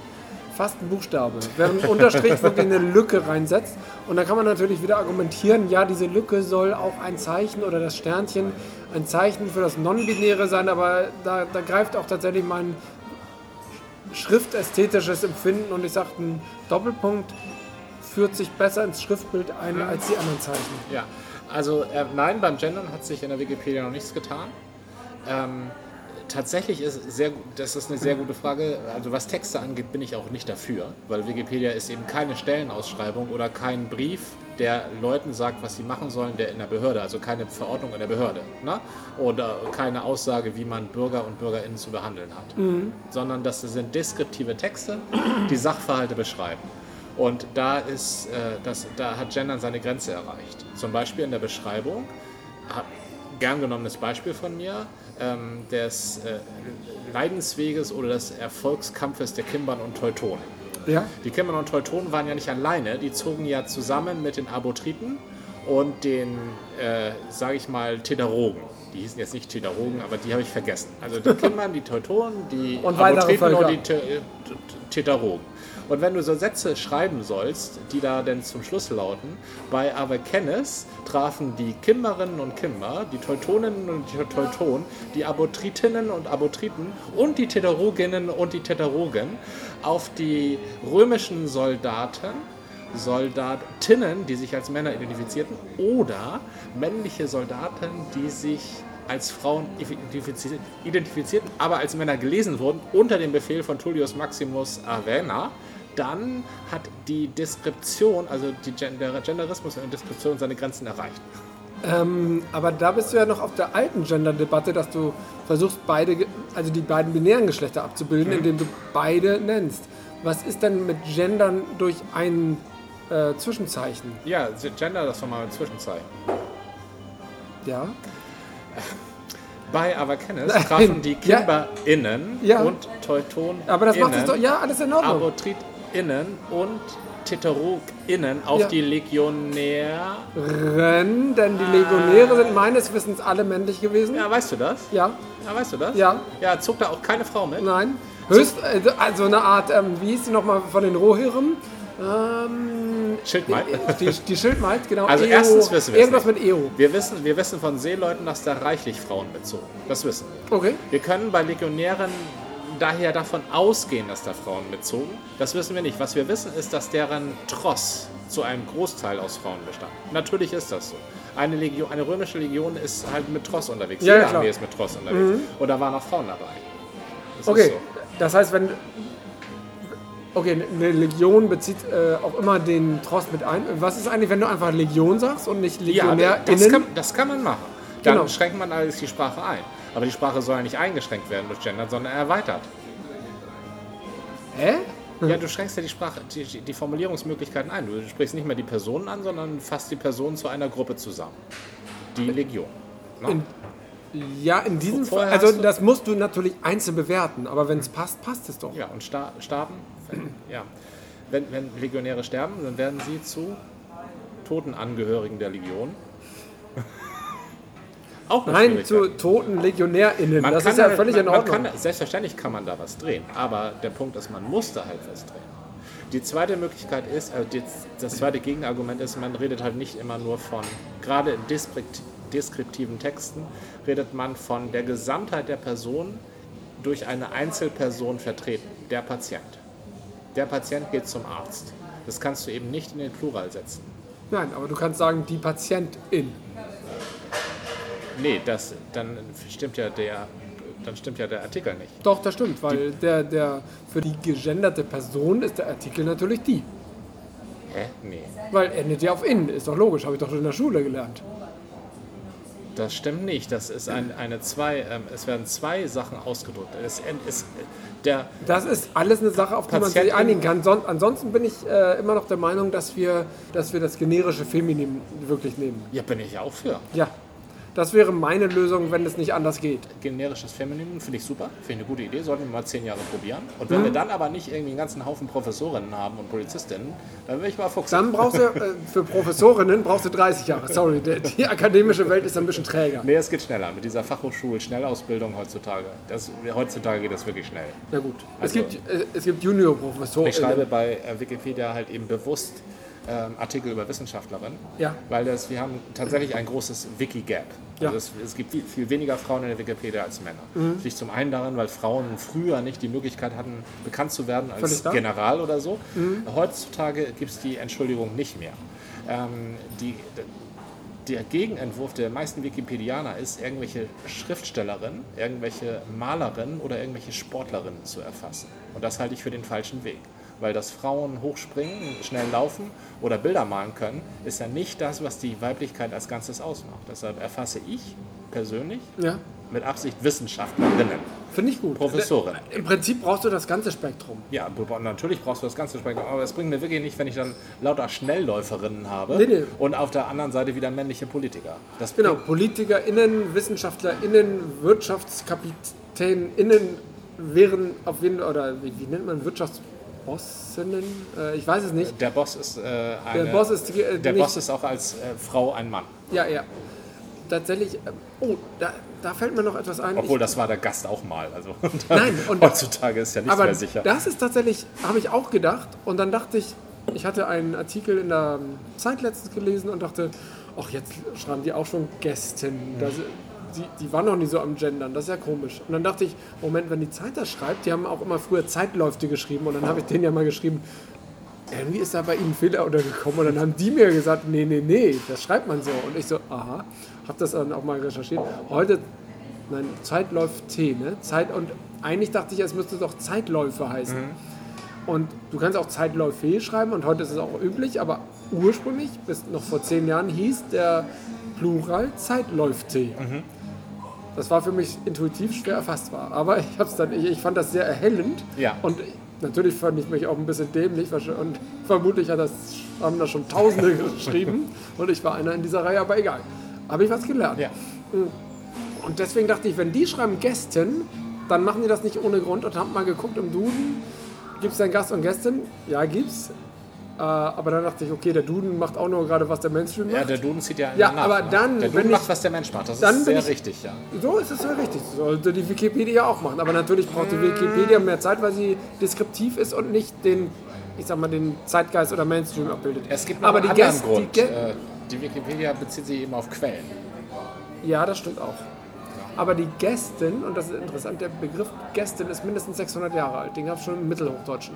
fast ein Buchstabe. Während ein Unterstrich wirklich eine Lücke reinsetzt. Und da kann man natürlich wieder argumentieren, ja, diese Lücke soll auch ein Zeichen oder das Sternchen ein Zeichen für das Non-Binäre sein, aber da, da greift auch tatsächlich mein schriftästhetisches Empfinden und ich sage, ein Doppelpunkt führt sich besser ins Schriftbild ein als die anderen Zeichen. Ja, also äh, nein, beim Gendern hat sich in der Wikipedia noch nichts getan. Ähm, tatsächlich ist sehr, das ist eine sehr gute Frage. Also was Texte angeht, bin ich auch nicht dafür, weil Wikipedia ist eben keine Stellenausschreibung oder kein Brief, der Leuten sagt, was sie machen sollen, der in der Behörde, also keine Verordnung in der Behörde, ne? oder keine Aussage, wie man Bürger und Bürgerinnen zu behandeln hat, mhm. sondern das sind deskriptive Texte, die Sachverhalte beschreiben. Und da, ist, äh, das, da hat Gendern seine Grenze erreicht. Zum Beispiel in der Beschreibung, gern genommenes Beispiel von mir, ähm, des äh, Leidensweges oder des Erfolgskampfes der Kimbern und Teutonen. Ja. Die Kimbern und Teutonen waren ja nicht alleine, die zogen ja zusammen mit den Abotriten und den, äh, sage ich mal, Tedarogen. Die hießen jetzt nicht Tedarogen, aber die habe ich vergessen. Also die Kimbern, die Teutonen, die und Abotriten und die Tedarogen. Und wenn du so Sätze schreiben sollst, die da denn zum Schluss lauten, bei Averkennis trafen die Kimmerinnen und Kimmer, die Teutoninnen und die Teutonen, die Abotritinnen und Abotriten und die Teteroginnen und die Teterogen auf die römischen Soldaten, Soldatinnen, die sich als Männer identifizierten, oder männliche Soldaten, die sich als Frauen identifizierten, aber als Männer gelesen wurden, unter dem Befehl von Tullius Maximus Averna dann hat die Deskription, also die Gender, Genderismus in der Deskription seine Grenzen erreicht. Ähm, aber da bist du ja noch auf der alten Gender-Debatte, dass du versuchst, beide, also die beiden binären Geschlechter abzubilden, mhm. indem du beide nennst. Was ist denn mit Gendern durch ein äh, Zwischenzeichen? Ja, Gender, das war mal ein Zwischenzeichen. Ja. Bei Averkennis trafen die KimberInnen ja. und TeutonInnen. Aber das macht es doch, ja, alles in Ordnung. Abotrit innen und innen auf ja. die Legionären, denn die Legionäre sind meines Wissens alle männlich gewesen. Ja, weißt du das? Ja. Ja, weißt du das? Ja. Ja, zog da auch keine Frau mit? Nein. Höchst, also, eine Art, ähm, wie hieß sie nochmal von den Rohirren? Ähm, Schildmaid. Die, die Schildmaid, genau. Also EO, erstens wissen wir Irgendwas mit EO. Wir wissen, wir wissen von Seeleuten, dass da reichlich Frauen mitzogen. Das wissen wir. Okay. Wir können bei Legionären daher davon ausgehen, dass da Frauen mitzogen. Das wissen wir nicht. Was wir wissen, ist, dass deren Tross zu einem Großteil aus Frauen bestand. Natürlich ist das so. Eine, Legion, eine römische Legion ist halt mit Tross unterwegs. Ja, Jede ja, Armee ist mit Tross unterwegs. Mhm. Und da waren auch Frauen dabei. Das okay, so. das heißt, wenn. Okay, eine Legion bezieht äh, auch immer den Tross mit ein. Was ist eigentlich, wenn du einfach Legion sagst und nicht Legionär? Ja, das, kann, das kann man machen. Dann genau. schränkt man alles die Sprache ein. Aber die Sprache soll ja nicht eingeschränkt werden durch Gender, sondern erweitert. Hä? Ja, du schränkst ja die Sprache, die, die, Formulierungsmöglichkeiten ein. Du sprichst nicht mehr die Personen an, sondern fasst die Personen zu einer Gruppe zusammen. Die Legion. Ne? In, ja, in diesem Fall. Also, das musst du natürlich einzeln bewerten, aber wenn es passt, passt es doch. Ja, und sta starben, wenn, ja. Wenn, wenn Legionäre sterben, dann werden sie zu toten Angehörigen der Legion. Auch Nein, zu toten LegionärInnen. Man das ist ja völlig man, in Ordnung. Kann, selbstverständlich kann man da was drehen, aber der Punkt ist, man muss da halt was drehen. Die zweite Möglichkeit ist, also das zweite Gegenargument ist, man redet halt nicht immer nur von, gerade in deskriptiven Texten, redet man von der Gesamtheit der Person durch eine Einzelperson vertreten, der Patient. Der Patient geht zum Arzt. Das kannst du eben nicht in den Plural setzen. Nein, aber du kannst sagen, die Patientin. Nee, das, dann stimmt ja der dann stimmt ja der Artikel nicht. Doch, das stimmt, weil der, der für die gegenderte Person ist der Artikel natürlich die. Hä? Nee. Weil endet ja auf in, ist doch logisch, habe ich doch in der Schule gelernt. Das stimmt nicht. Das ist ein, eine zwei, ähm, es werden zwei Sachen ausgedrückt. Es, es, der das ist alles eine Sache, auf die man sich einigen kann. Son ansonsten bin ich äh, immer noch der Meinung, dass wir, dass wir das generische Feminin wirklich nehmen. Ja, bin ich auch für. Ja, Das wäre meine Lösung, wenn es nicht anders geht. Generisches Femininum finde ich super, finde ich eine gute Idee, sollten wir mal zehn Jahre probieren. Und wenn mhm. wir dann aber nicht irgendwie einen ganzen Haufen Professorinnen haben und Polizistinnen, dann will ich mal fuchsen. Dann brauchst du, äh, für Professorinnen brauchst du 30 Jahre, sorry, die, die, akademische Welt ist ein bisschen träger. Nee, es geht schneller mit dieser Fachhochschul-Schnellausbildung heutzutage. Das, heutzutage geht das wirklich schnell. Na gut, also, es gibt, äh, es gibt Junior-Professoren. Ich schreibe bei äh, Wikipedia halt eben bewusst ähm, Artikel über Wissenschaftlerinnen, ja. weil das, wir haben tatsächlich ein großes Wiki-Gap. Also ja. es, es, gibt viel, viel, weniger Frauen in der Wikipedia als Männer. Mhm. Liegt zum einen daran, weil Frauen früher nicht die Möglichkeit hatten, bekannt zu werden als General oder so. Mhm. Heutzutage gibt es die Entschuldigung nicht mehr. Ähm, die, der Gegenentwurf der meisten Wikipedianer ist, irgendwelche Schriftstellerinnen, irgendwelche Malerinnen oder irgendwelche Sportlerinnen zu erfassen. Und das halte ich für den falschen Weg weil dass Frauen hochspringen, schnell laufen oder Bilder malen können, ist ja nicht das, was die Weiblichkeit als Ganzes ausmacht. Deshalb erfasse ich persönlich ja. mit Absicht Wissenschaftlerinnen. Finde ich gut. Professorin. Im Prinzip brauchst du das ganze Spektrum. Ja, natürlich brauchst du das ganze Spektrum, aber es bringt mir wirklich nicht, wenn ich dann lauter Schnellläuferinnen habe nee, nee. und auf der anderen Seite wieder männliche Politiker. Das genau, PolitikerInnen, WissenschaftlerInnen, WirtschaftskapitänInnen wären auf jeden Fall, oder wie, wie nennt man Wirtschafts Bossinnen? Äh, ich weiß es nicht. Der Boss ist, äh, eine, der, Boss ist, äh, der Boss ist auch als äh, Frau ein Mann. Ja, ja. Tatsächlich, äh, oh, da, da fällt mir noch etwas ein. Obwohl, ich, das war der Gast auch mal. Also, nein, und, heutzutage ist ja nichts mehr sicher. Das ist tatsächlich, habe ich auch gedacht. Und dann dachte ich, ich hatte einen Artikel in der Zeit letztens gelesen und dachte, ach, jetzt schreiben die auch schon Gästen. Das, die, die waren noch nie so am Gendern, das ist ja komisch. Und dann dachte ich, Moment, wenn die Zeit das schreibt, die haben auch immer früher Zeitläufte geschrieben und dann habe ich denen ja mal geschrieben, irgendwie ist da bei ihnen Fehler untergekommen und dann haben die mir gesagt, nee, nee, nee, das schreibt man so. Und ich so, aha, habe das dann auch mal recherchiert. Heute, nein, Zeitläuft T, ne? Zeit, und eigentlich dachte ich, es müsste doch Zeitläufe heißen. Mhm. Und du kannst auch Zeitläufe schreiben und heute ist es auch üblich, aber ursprünglich, bis noch vor zehn Jahren, hieß der Plural Zeitläufte. Mhm. Das war für mich intuitiv schwer erfassbar. Aber ich, hab's dann, ich, ich fand das sehr erhellend. Ja. Und natürlich fand ich mich auch ein bisschen dämlich. Und vermutlich hat das, haben da schon Tausende geschrieben. Und ich war einer in dieser Reihe, aber egal. Habe ich was gelernt. Ja. Und deswegen dachte ich, wenn die schreiben Gästen, dann machen die das nicht ohne Grund und haben mal geguckt im Duden. Gibt es einen Gast und Gästin? Ja, gibt's. Äh, aber dann dachte ich, okay, der Duden macht auch nur gerade, was der Mainstream macht. Ja, der Duden zieht ja Ja, nach, aber ne? dann, der Duden macht, was der Mensch macht. Das ist sehr ich, richtig, ja. So ist es sehr richtig. Sollte die Wikipedia auch machen. Aber natürlich braucht die Wikipedia mehr Zeit, weil sie deskriptiv ist und nicht den, ich sag mal, den Zeitgeist oder Mainstream abbildet. Es gibt noch aber einen die anderen Gäste, Grund. Die, äh, die Wikipedia bezieht sich eben auf Quellen. Ja, das stimmt auch. Aber die Gästin, und das ist interessant, der Begriff Gästin ist mindestens 600 Jahre alt. Den gab es schon im Mittelhochdeutschen.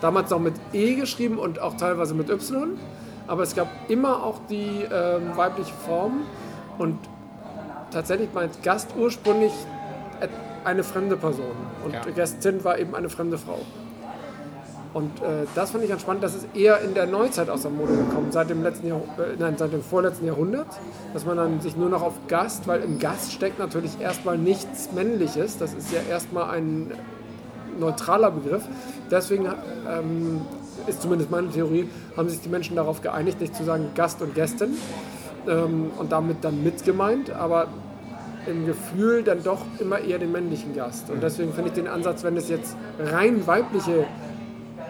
Damals noch mit E geschrieben und auch teilweise mit Y. Aber es gab immer auch die ähm, weibliche Form. Und tatsächlich meint Gast ursprünglich eine fremde Person. Und ja. Gästin war eben eine fremde Frau. Und äh, das fand ich ganz spannend. Das ist eher in der Neuzeit aus der Mode gekommen, seit dem, letzten Jahr, äh, nein, seit dem vorletzten Jahrhundert. Dass man dann sich nur noch auf Gast, weil im Gast steckt natürlich erstmal nichts Männliches. Das ist ja erstmal ein neutraler Begriff. Deswegen ähm, ist zumindest meine Theorie, haben sich die Menschen darauf geeinigt, nicht zu sagen Gast und Gästin ähm, und damit dann mit gemeint, aber im Gefühl dann doch immer eher den männlichen Gast. Und deswegen finde ich den Ansatz, wenn es jetzt rein weibliche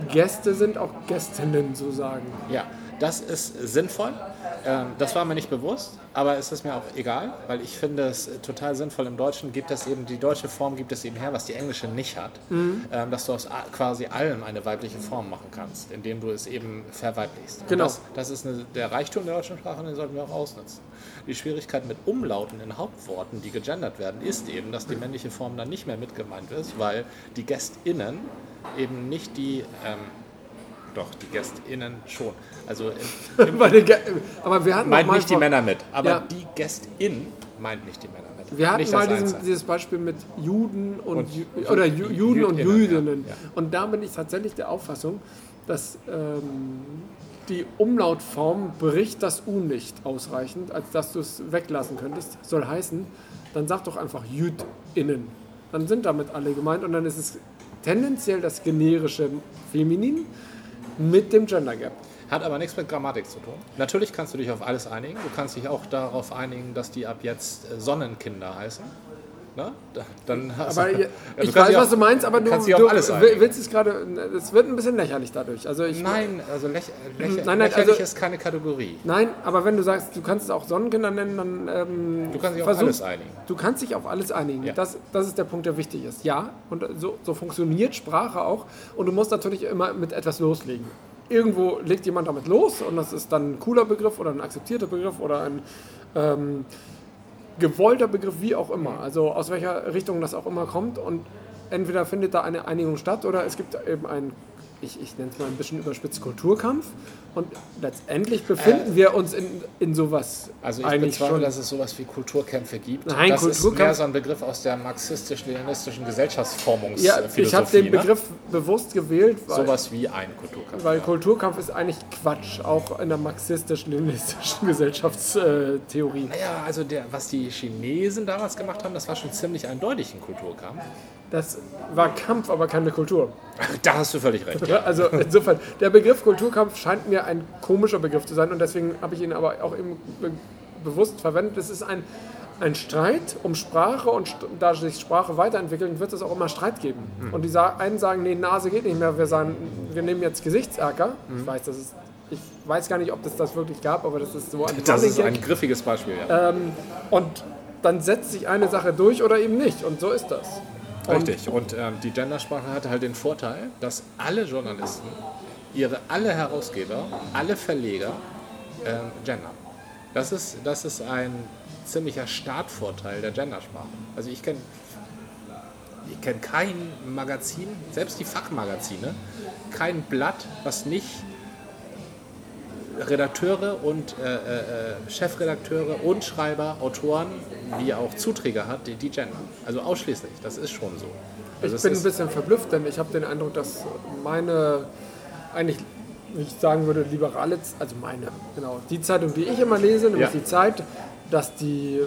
Gäste sind, auch Gästinnen zu sagen. Ja, das ist sinnvoll. Ähm, das war mir nicht bewusst, aber es ist mir auch egal, weil ich finde es total sinnvoll. Im Deutschen gibt es eben, die deutsche Form gibt es eben her, was die englische nicht hat, mhm. Ähm, dass du aus quasi allem eine weibliche Form machen kannst, indem du es eben verweiblichst. Genau. Das, das, ist eine, der Reichtum der deutschen Sprache und den sollten wir auch ausnutzen. Die Schwierigkeit mit Umlauten in Hauptworten, die gegendert werden, ist eben, dass die männliche Form dann nicht mehr mitgemeint ist, weil die GästInnen eben nicht die ähm, doch, die GästInnen schon. Also im, aber wir hatten meint nicht die Männer mit, aber ja. die GästIn meint nicht die Männer mit. Wir hatten nicht mal diesen, dieses Beispiel mit Juden und, und Ju oder Ju Juden und Jüdinnen. Ja, ja. Und da bin ich tatsächlich der Auffassung, dass ähm, die Umlautform bricht das U nicht ausreichend, als dass du es weglassen könntest. Soll heißen, dann sag doch einfach JüdInnen. Dann sind damit alle gemeint und dann ist es tendenziell das generische Feminin mit dem Gender Gap. Hat aber nichts mit Grammatik zu tun. Natürlich kannst du dich auf alles einigen. Du kannst dich auch darauf einigen, dass die ab jetzt äh, Sonnenkinder heißen. Ne? Dann aber ja, ich weiß, was du meinst, aber du, du willst es gerade. Es wird ein bisschen lächerlich dadurch. Also ich, nein, also läch, läch, nein, nein, lächerlich also, ist keine Kategorie. Nein, aber wenn du sagst, du kannst es auch Sonnenkinder nennen, dann. Ähm, du kannst dich auf alles einigen. Du kannst dich auf alles einigen. Ja. Das, das ist der Punkt, der wichtig ist. Ja, und so, so funktioniert Sprache auch. Und du musst natürlich immer mit etwas loslegen irgendwo legt jemand damit los und das ist dann ein cooler Begriff oder ein akzeptierter Begriff oder ein ähm, gewollter Begriff, wie auch immer. Also aus welcher Richtung das auch immer kommt. Und entweder findet da eine Einigung statt oder es gibt eben einen ich, ich nenne es mal ein bisschen überspitzt Kulturkampf. Und letztendlich befinden äh, wir uns in, in sowas. Also ich eigentlich bezweifle, schon. dass es sowas wie Kulturkämpfe gibt. Nein, das Kulturkampf, ist mehr so ein Begriff aus der marxistisch-leninistischen Gesellschaftsformungsphilosophie. Ja, ich habe den ne? Begriff bewusst gewählt. Weil, sowas wie ein Kulturkampf. Weil ja. Kulturkampf ist eigentlich Quatsch, auch in der marxistisch-leninistischen Gesellschaftstheorie. Naja, also der, was die Chinesen damals gemacht haben, das war schon ziemlich eindeutig ein Kulturkampf. Das war Kampf, aber keine Kultur. Da hast du völlig recht. Ja. Also insofern, der Begriff Kulturkampf scheint mir ein komischer Begriff zu sein und deswegen habe ich ihn aber auch eben bewusst verwendet. Es ist ein, ein Streit um Sprache und da sich Sprache weiterentwickelt, wird es auch immer Streit geben. Mhm. Und die einen sagen, nee, Nase geht nicht mehr, wir sagen, wir nehmen jetzt Gesichtserker. Mhm. Ich weiß, das ist ich weiß gar nicht, ob das das wirklich gab, aber das ist so ein Das ist ein griffiges Beispiel, ja. Ähm, und dann setzt sich eine Sache durch oder eben nicht. Und so ist das. Richtig. Und ähm, die Gendersprache hatte halt den Vorteil, dass alle Journalisten, ihre alle Herausgeber, alle Verleger ähm, gendern. Das ist, das ist ein ziemlicher Startvorteil der Gendersprache. Also ich kenne ich kenn kein Magazin, selbst die Fachmagazine, kein Blatt, was nicht Redakteure und äh, äh, Chefredakteure und Schreiber, Autoren, wie auch Zuträger hat, die, die gendern. Also ausschließlich, das ist schon so. Also ich bin ein bisschen verblüfft, denn ich habe den Eindruck, dass meine eigentlich, wie ich sagen würde, liberale, also meine, genau, die Zeitung, die ich immer lese, nämlich ja. die Zeit, dass die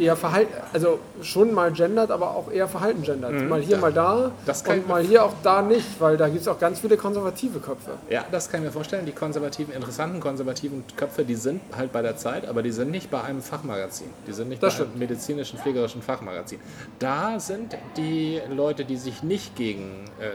eher verhalten, also schon mal gendert, aber auch eher verhalten gendert. Mhm, mal hier, ja. mal da und mal hier auch da nicht, weil da gibt es auch ganz viele konservative Köpfe. Ja, das kann ich mir vorstellen. Die konservativen, interessanten konservativen Köpfe, die sind halt bei der Zeit, aber die sind nicht bei einem Fachmagazin. Die sind nicht das bei stimmt. einem medizinischen, pflegerischen Fachmagazin. Da sind die Leute, die sich nicht gegen äh,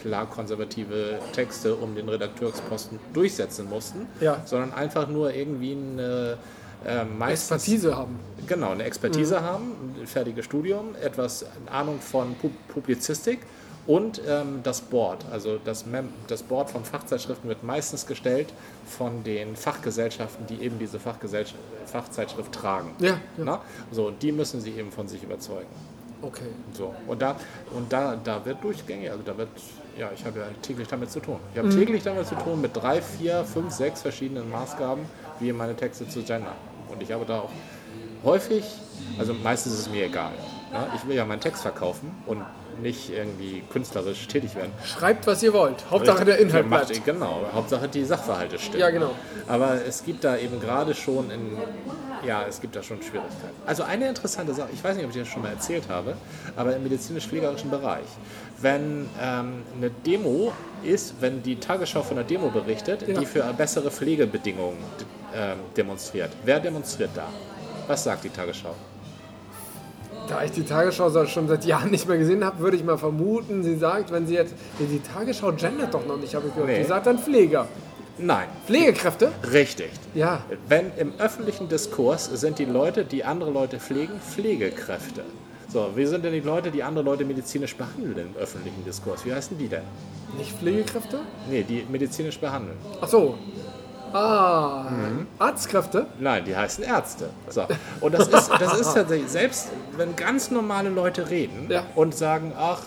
klar konservative Texte um den Redakteursposten durchsetzen mussten, ja. sondern einfach nur irgendwie eine äh, meistens, Expertise haben. Genau, eine Expertise mhm. haben, ein fertiges Studium, etwas Ahnung von Publizistik und ähm, das Board. Also das, Mem das Board von Fachzeitschriften wird meistens gestellt von den Fachgesellschaften, die eben diese Fachzeitschrift tragen. Ja, ja. So, und die müssen sie eben von sich überzeugen. Okay. So, und da, und da, da wird durchgängig, also da wird, ja, ich habe ja täglich damit zu tun. Ich habe mhm. täglich damit zu tun mit drei, vier, fünf, sechs verschiedenen Maßgaben, wie meine Texte zu gendern. Und ich habe da auch häufig, also meistens ist es mir egal. Ne? Ich will ja meinen Text verkaufen und nicht irgendwie künstlerisch tätig werden. Schreibt, was ihr wollt. Hauptsache der Inhalt macht, bleibt. Genau, Hauptsache die Sachverhalte stimmen. Ja, genau. Aber es gibt da eben gerade schon in, ja, es gibt da schon Schwierigkeiten. Also eine interessante Sache, ich weiß nicht, ob ich das schon mal erzählt habe, aber im medizinisch-pflegerischen Bereich, wenn ähm, eine Demo ist, wenn die Tagesschau von einer Demo berichtet, ja. die für bessere Pflegebedingungen ähm, demonstriert. Wer demonstriert da? Was sagt die Tagesschau? Da ich die Tagesschau schon seit Jahren nicht mehr gesehen habe, würde ich mal vermuten, sie sagt, wenn sie jetzt. Die Tagesschau gendert doch noch nicht, habe ich gehört. Nee. Die sagt dann Pfleger. Nein. Pflegekräfte? Richtig. Ja. Wenn im öffentlichen Diskurs sind die Leute, die andere Leute pflegen, Pflegekräfte. So, wie sind denn die Leute, die andere Leute medizinisch behandeln im öffentlichen Diskurs? Wie heißen die denn? Nicht Pflegekräfte? Nee, die medizinisch behandeln. Ach so. Ah, mhm. Arztkräfte? Nein, die heißen Ärzte. So. Und das ist, das ist tatsächlich, selbst wenn ganz normale Leute reden ja. und sagen, ach,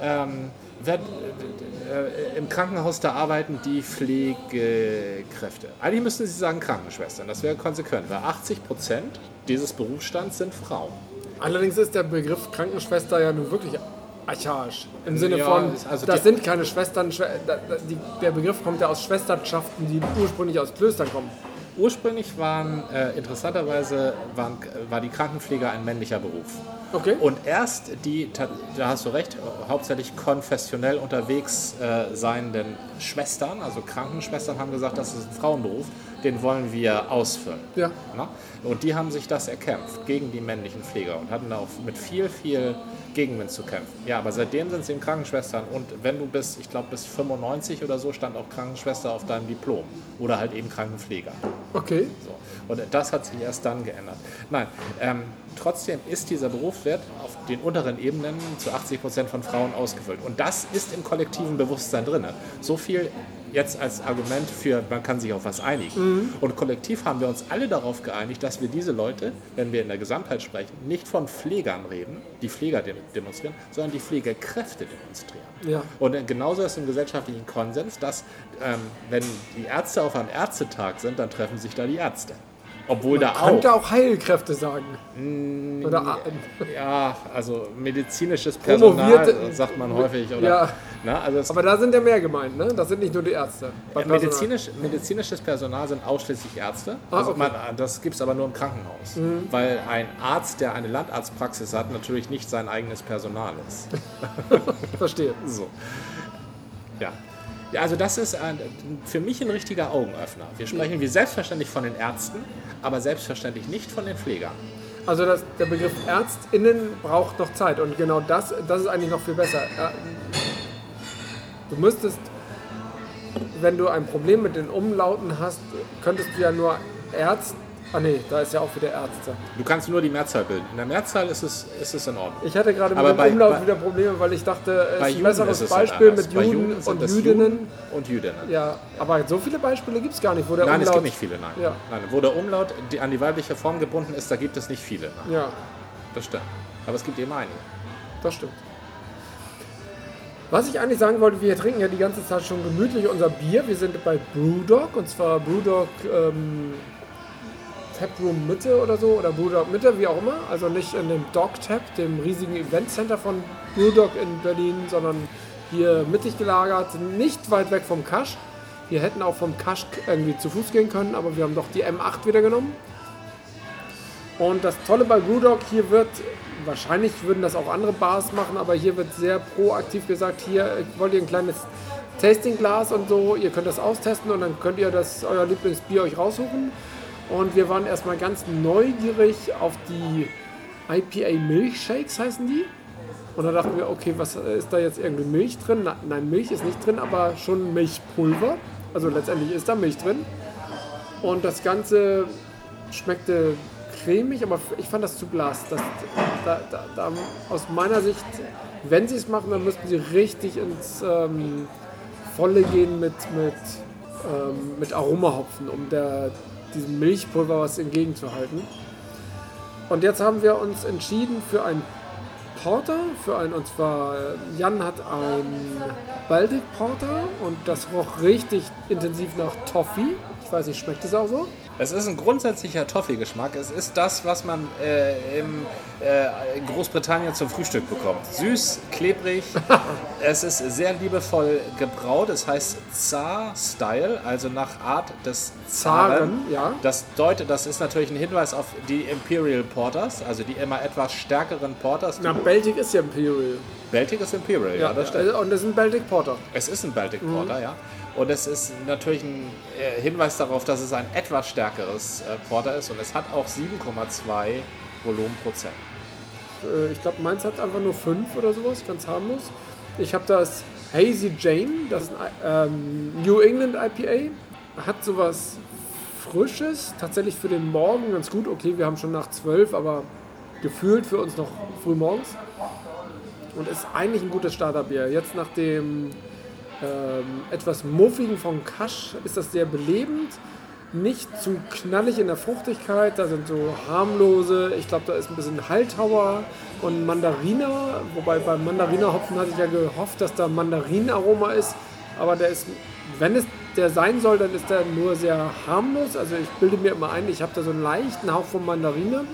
ähm, wer, äh, im Krankenhaus da arbeiten die Pflegekräfte. Eigentlich müssten sie sagen Krankenschwestern, das wäre konsequent, weil 80 Prozent dieses Berufsstands sind Frauen. Allerdings ist der Begriff Krankenschwester ja nun wirklich archaisch. Im Sinne ja, von, also das sind keine Schwestern, die, der Begriff kommt ja aus Schwesternschaften, die ursprünglich aus Klöstern kommen. ursprünglich waren, äh, interessanterweise, waren, war die Krankenpflege ein männlicher Beruf. Okay. Und erst die, da hast du recht, hauptsächlich konfessionell unterwegs äh, seienden Schwestern, also Krankenschwestern, haben gesagt, das ist ein Frauenberuf, den wollen wir ausfüllen. Ja. Na? Und die haben sich das erkämpft gegen die männlichen Pfleger und hatten da auch mit viel, viel Gegenwind zu kämpfen. Ja, aber seitdem sind sie eben Krankenschwestern und wenn du bis, ich glaube bis 95 oder so, stand auch Krankenschwester auf deinem Diplom oder halt eben Krankenpfleger. Okay. So. Und das hat sich erst dann geändert. Nein, ähm, trotzdem ist dieser Beruf wird auf den unteren Ebenen zu 80 Prozent von Frauen ausgefüllt. Und das ist im kollektiven Bewusstsein drin. So viel jetzt als Argument für, man kann sich auf was einigen. Mhm. Und kollektiv haben wir uns alle darauf geeinigt, dass wir diese Leute, wenn wir in der Gesamtheit sprechen, nicht von Pflegern reden, die Pfleger demonstrieren, sondern die Pflegekräfte demonstrieren. Ja. Und genauso ist im gesellschaftlichen Konsens, dass ähm, wenn die Ärzte auf einem Ärztetag sind, dann treffen sich da die Ärzte. Obwohl Man da auch. könnte auch Heilkräfte sagen. Mm, oder, ja, also medizinisches Personal sagt man häufig. Oder, ja. na, also Aber da sind ja mehr gemeint, ne? Das sind nicht nur die Ärzte. Ja, medizinisch, medizinisches Personal sind ausschließlich Ärzte. Ah, also okay. man, das gibt es aber nur im Krankenhaus. Mhm. Weil ein Arzt, der eine Landarztpraxis hat, natürlich nicht sein eigenes Personal ist. Verstehe. So. Ja. Also das ist ein, für mich ein richtiger Augenöffner. Wir sprechen wie selbstverständlich von den Ärzten, aber selbstverständlich nicht von den Pflegern. Also das, der Begriff ÄrztInnen braucht noch Zeit und genau das, das ist eigentlich noch viel besser. Du müsstest, wenn du ein Problem mit den Umlauten hast, könntest du ja nur Ärzt Ah nee, da ist ja auch wieder Ärzte. Du kannst nur die Mehrzahl bilden. In der Mehrzahl ist es, ist es in Ordnung. Ich hatte gerade mit dem bei, Umlaut bei, wieder Probleme, weil ich dachte, es ist ein besseres ist Beispiel mit Juden, und Jüdinnen. Und Jüdinnen. Ja, aber so viele Beispiele gibt es gar nicht, wo der nein, Umlaut... Nein, es gibt nicht viele, nein. Ja. nein. Wo der Umlaut die, an die weibliche Form gebunden ist, da gibt es nicht viele. Nein. Ja. Das stimmt. Aber es gibt eben einige. Das stimmt. Was ich eigentlich sagen wollte, wir trinken ja die ganze Zeit schon gemütlich unser Bier. Wir sind bei Brewdog und zwar Brewdog... Ähm, Taproom Mitte oder so oder Brewdog Mitte, wie auch immer. Also nicht in dem Dog Tap, dem riesigen Event Center von Brewdog in Berlin, sondern hier mittig gelagert, nicht weit weg vom Kasch. Wir hätten auch vom Kasch irgendwie zu Fuß gehen können, aber wir haben doch die M8 wieder genommen. Und das Tolle bei Brewdog, hier wird, wahrscheinlich würden das auch andere Bars machen, aber hier wird sehr proaktiv gesagt, hier wollt ihr ein kleines Tastingglas und so, ihr könnt das austesten und dann könnt ihr das euer Lieblingsbier euch raussuchen. Und wir waren erstmal ganz neugierig auf die IPA Milchshakes, heißen die. Und da dachten wir, okay, was ist da jetzt irgendwie Milch drin? Nein, Milch ist nicht drin, aber schon Milchpulver. Also letztendlich ist da Milch drin. Und das Ganze schmeckte cremig, aber ich fand das zu blass. Das, da, da, da, aus meiner Sicht, wenn sie es machen, dann müssten sie richtig ins ähm, Volle gehen mit, mit, ähm, mit Aromahopfen, um der, diesem Milchpulver was entgegenzuhalten. Und jetzt haben wir uns entschieden für ein Porter, für ein, und zwar Jan hat ein Baltic Porter und das roch richtig intensiv nach Toffee. Ich weiß nicht, schmeckt es auch so? Es ist ein grundsätzlicher Toffee-Geschmack. Es ist das, was man äh, im, äh, in Großbritannien zum Frühstück bekommt. Süß, klebrig. es ist sehr liebevoll gebraut. Es heißt Zar-Style, also nach Art des Zaren. Zaren ja. Das deutet, das ist natürlich ein Hinweis auf die Imperial Porters, also die immer etwas stärkeren Porters. Na, Baltic ist ja Imperial. Baltic ist Imperial, ja, ja das stimmt. Und es ist ein Baltic Porter. Es ist ein Baltic Porter, mhm. ja. Und es ist natürlich ein äh, Hinweis darauf, dass es ein etwas stärkeres äh, Porter ist und es hat auch 7,2 Volumenprozent. Äh, ich glaube, meins hat einfach nur 5 oder sowas, ganz harmlos. Ich habe das Hazy Jane, das ist ein ähm, New England IPA. Hat sowas Frisches, tatsächlich für den Morgen ganz gut. Okay, wir haben schon nach 12, aber gefühlt für uns noch früh morgens. Und ist eigentlich ein gutes Starterbier. Jetzt nach dem ähm, etwas muffigen von Kasch ist das sehr belebend. Nicht zu knallig in der Fruchtigkeit, da sind so harmlose, ich glaube, da ist ein bisschen Haltauer und Mandariner, wobei beim Mandarinerhopfen hatte ich ja gehofft, dass da Mandarinaroma ist, aber der ist, wenn es der sein soll, dann ist der nur sehr harmlos. Also ich bilde mir immer ein, ich habe da so einen leichten Hauch von Mandarine.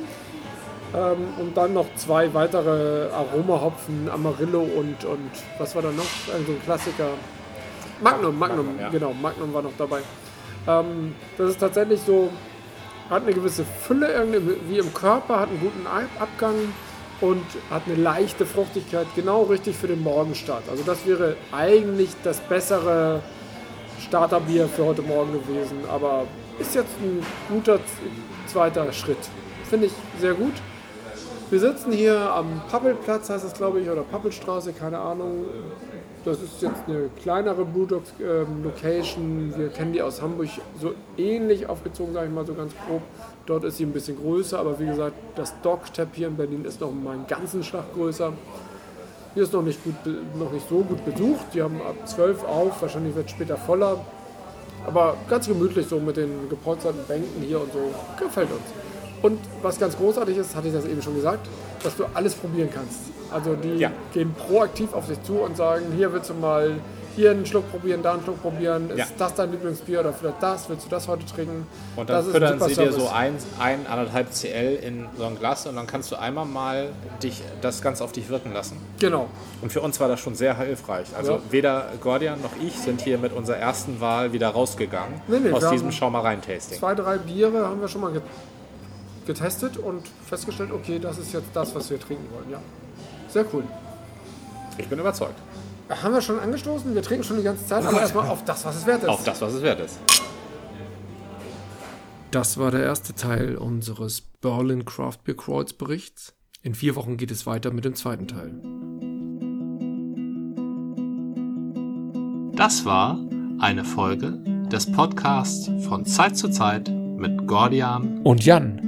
Ähm, und dann noch zwei weitere Aromahopfen, Amarillo und, und was war da noch? Also ein Klassiker. Magnum, Magnum, Magnum ja. genau, Magnum war noch dabei. Ähm, das ist tatsächlich so, hat eine gewisse Fülle irgendwie wie im Körper, hat einen guten Abgang und hat eine leichte Fruchtigkeit, genau richtig für den Morgenstart. Also das wäre eigentlich das bessere Starterbier für heute Morgen gewesen, aber ist jetzt ein guter zweiter Schritt. Finde ich sehr gut. Wir sitzen hier am Pappelplatz, heißt das glaube ich, oder Pappelstraße, keine Ahnung. Das ist jetzt eine kleinere Brewdog-Location. Ähm, Wir kennen die aus Hamburg so ähnlich aufgezogen, sage ich mal so ganz grob. Dort ist sie ein bisschen größer, aber wie gesagt, das Dog-Tap hier in Berlin ist noch mal einen ganzen Schlag größer. Hier ist noch nicht, gut, noch nicht so gut besucht. Die haben ab 12 auf, wahrscheinlich wird es später voller. Aber ganz gemütlich so mit den gepolsterten Bänken hier und so. Gefällt uns. Und was ganz großartig ist, hatte ich das eben schon gesagt, dass du alles probieren kannst. Also die ja. gehen proaktiv auf dich zu und sagen, hier willst du mal hier einen Schluck probieren, da einen Schluck probieren. Ist ja. das dein Lieblingsbier oder vielleicht das? Willst du das heute trinken? Und dann füttern sie dir so ein, ein, anderthalb CL in so ein Glas und dann kannst du einmal mal dich, das ganz auf dich wirken lassen. Genau. Und für uns war das schon sehr hilfreich. Also ja. weder Gordian noch ich sind hier mit unserer ersten Wahl wieder rausgegangen nee, nee, aus diesem Schaumereien-Tasting. Zwei, drei Biere haben wir schon mal getestet und festgestellt, okay, das ist jetzt das, was wir trinken wollen. Ja, sehr cool. Ich bin überzeugt. Haben wir schon angestoßen? Wir trinken schon die ganze Zeit, aber erstmal auf das, was es wert ist. Auf das, was es wert ist. Das war der erste Teil unseres Berlin Craft Beer Crawls Berichts. In vier Wochen geht es weiter mit dem zweiten Teil. Das war eine Folge des Podcasts von Zeit zu Zeit mit Gordian und Jan.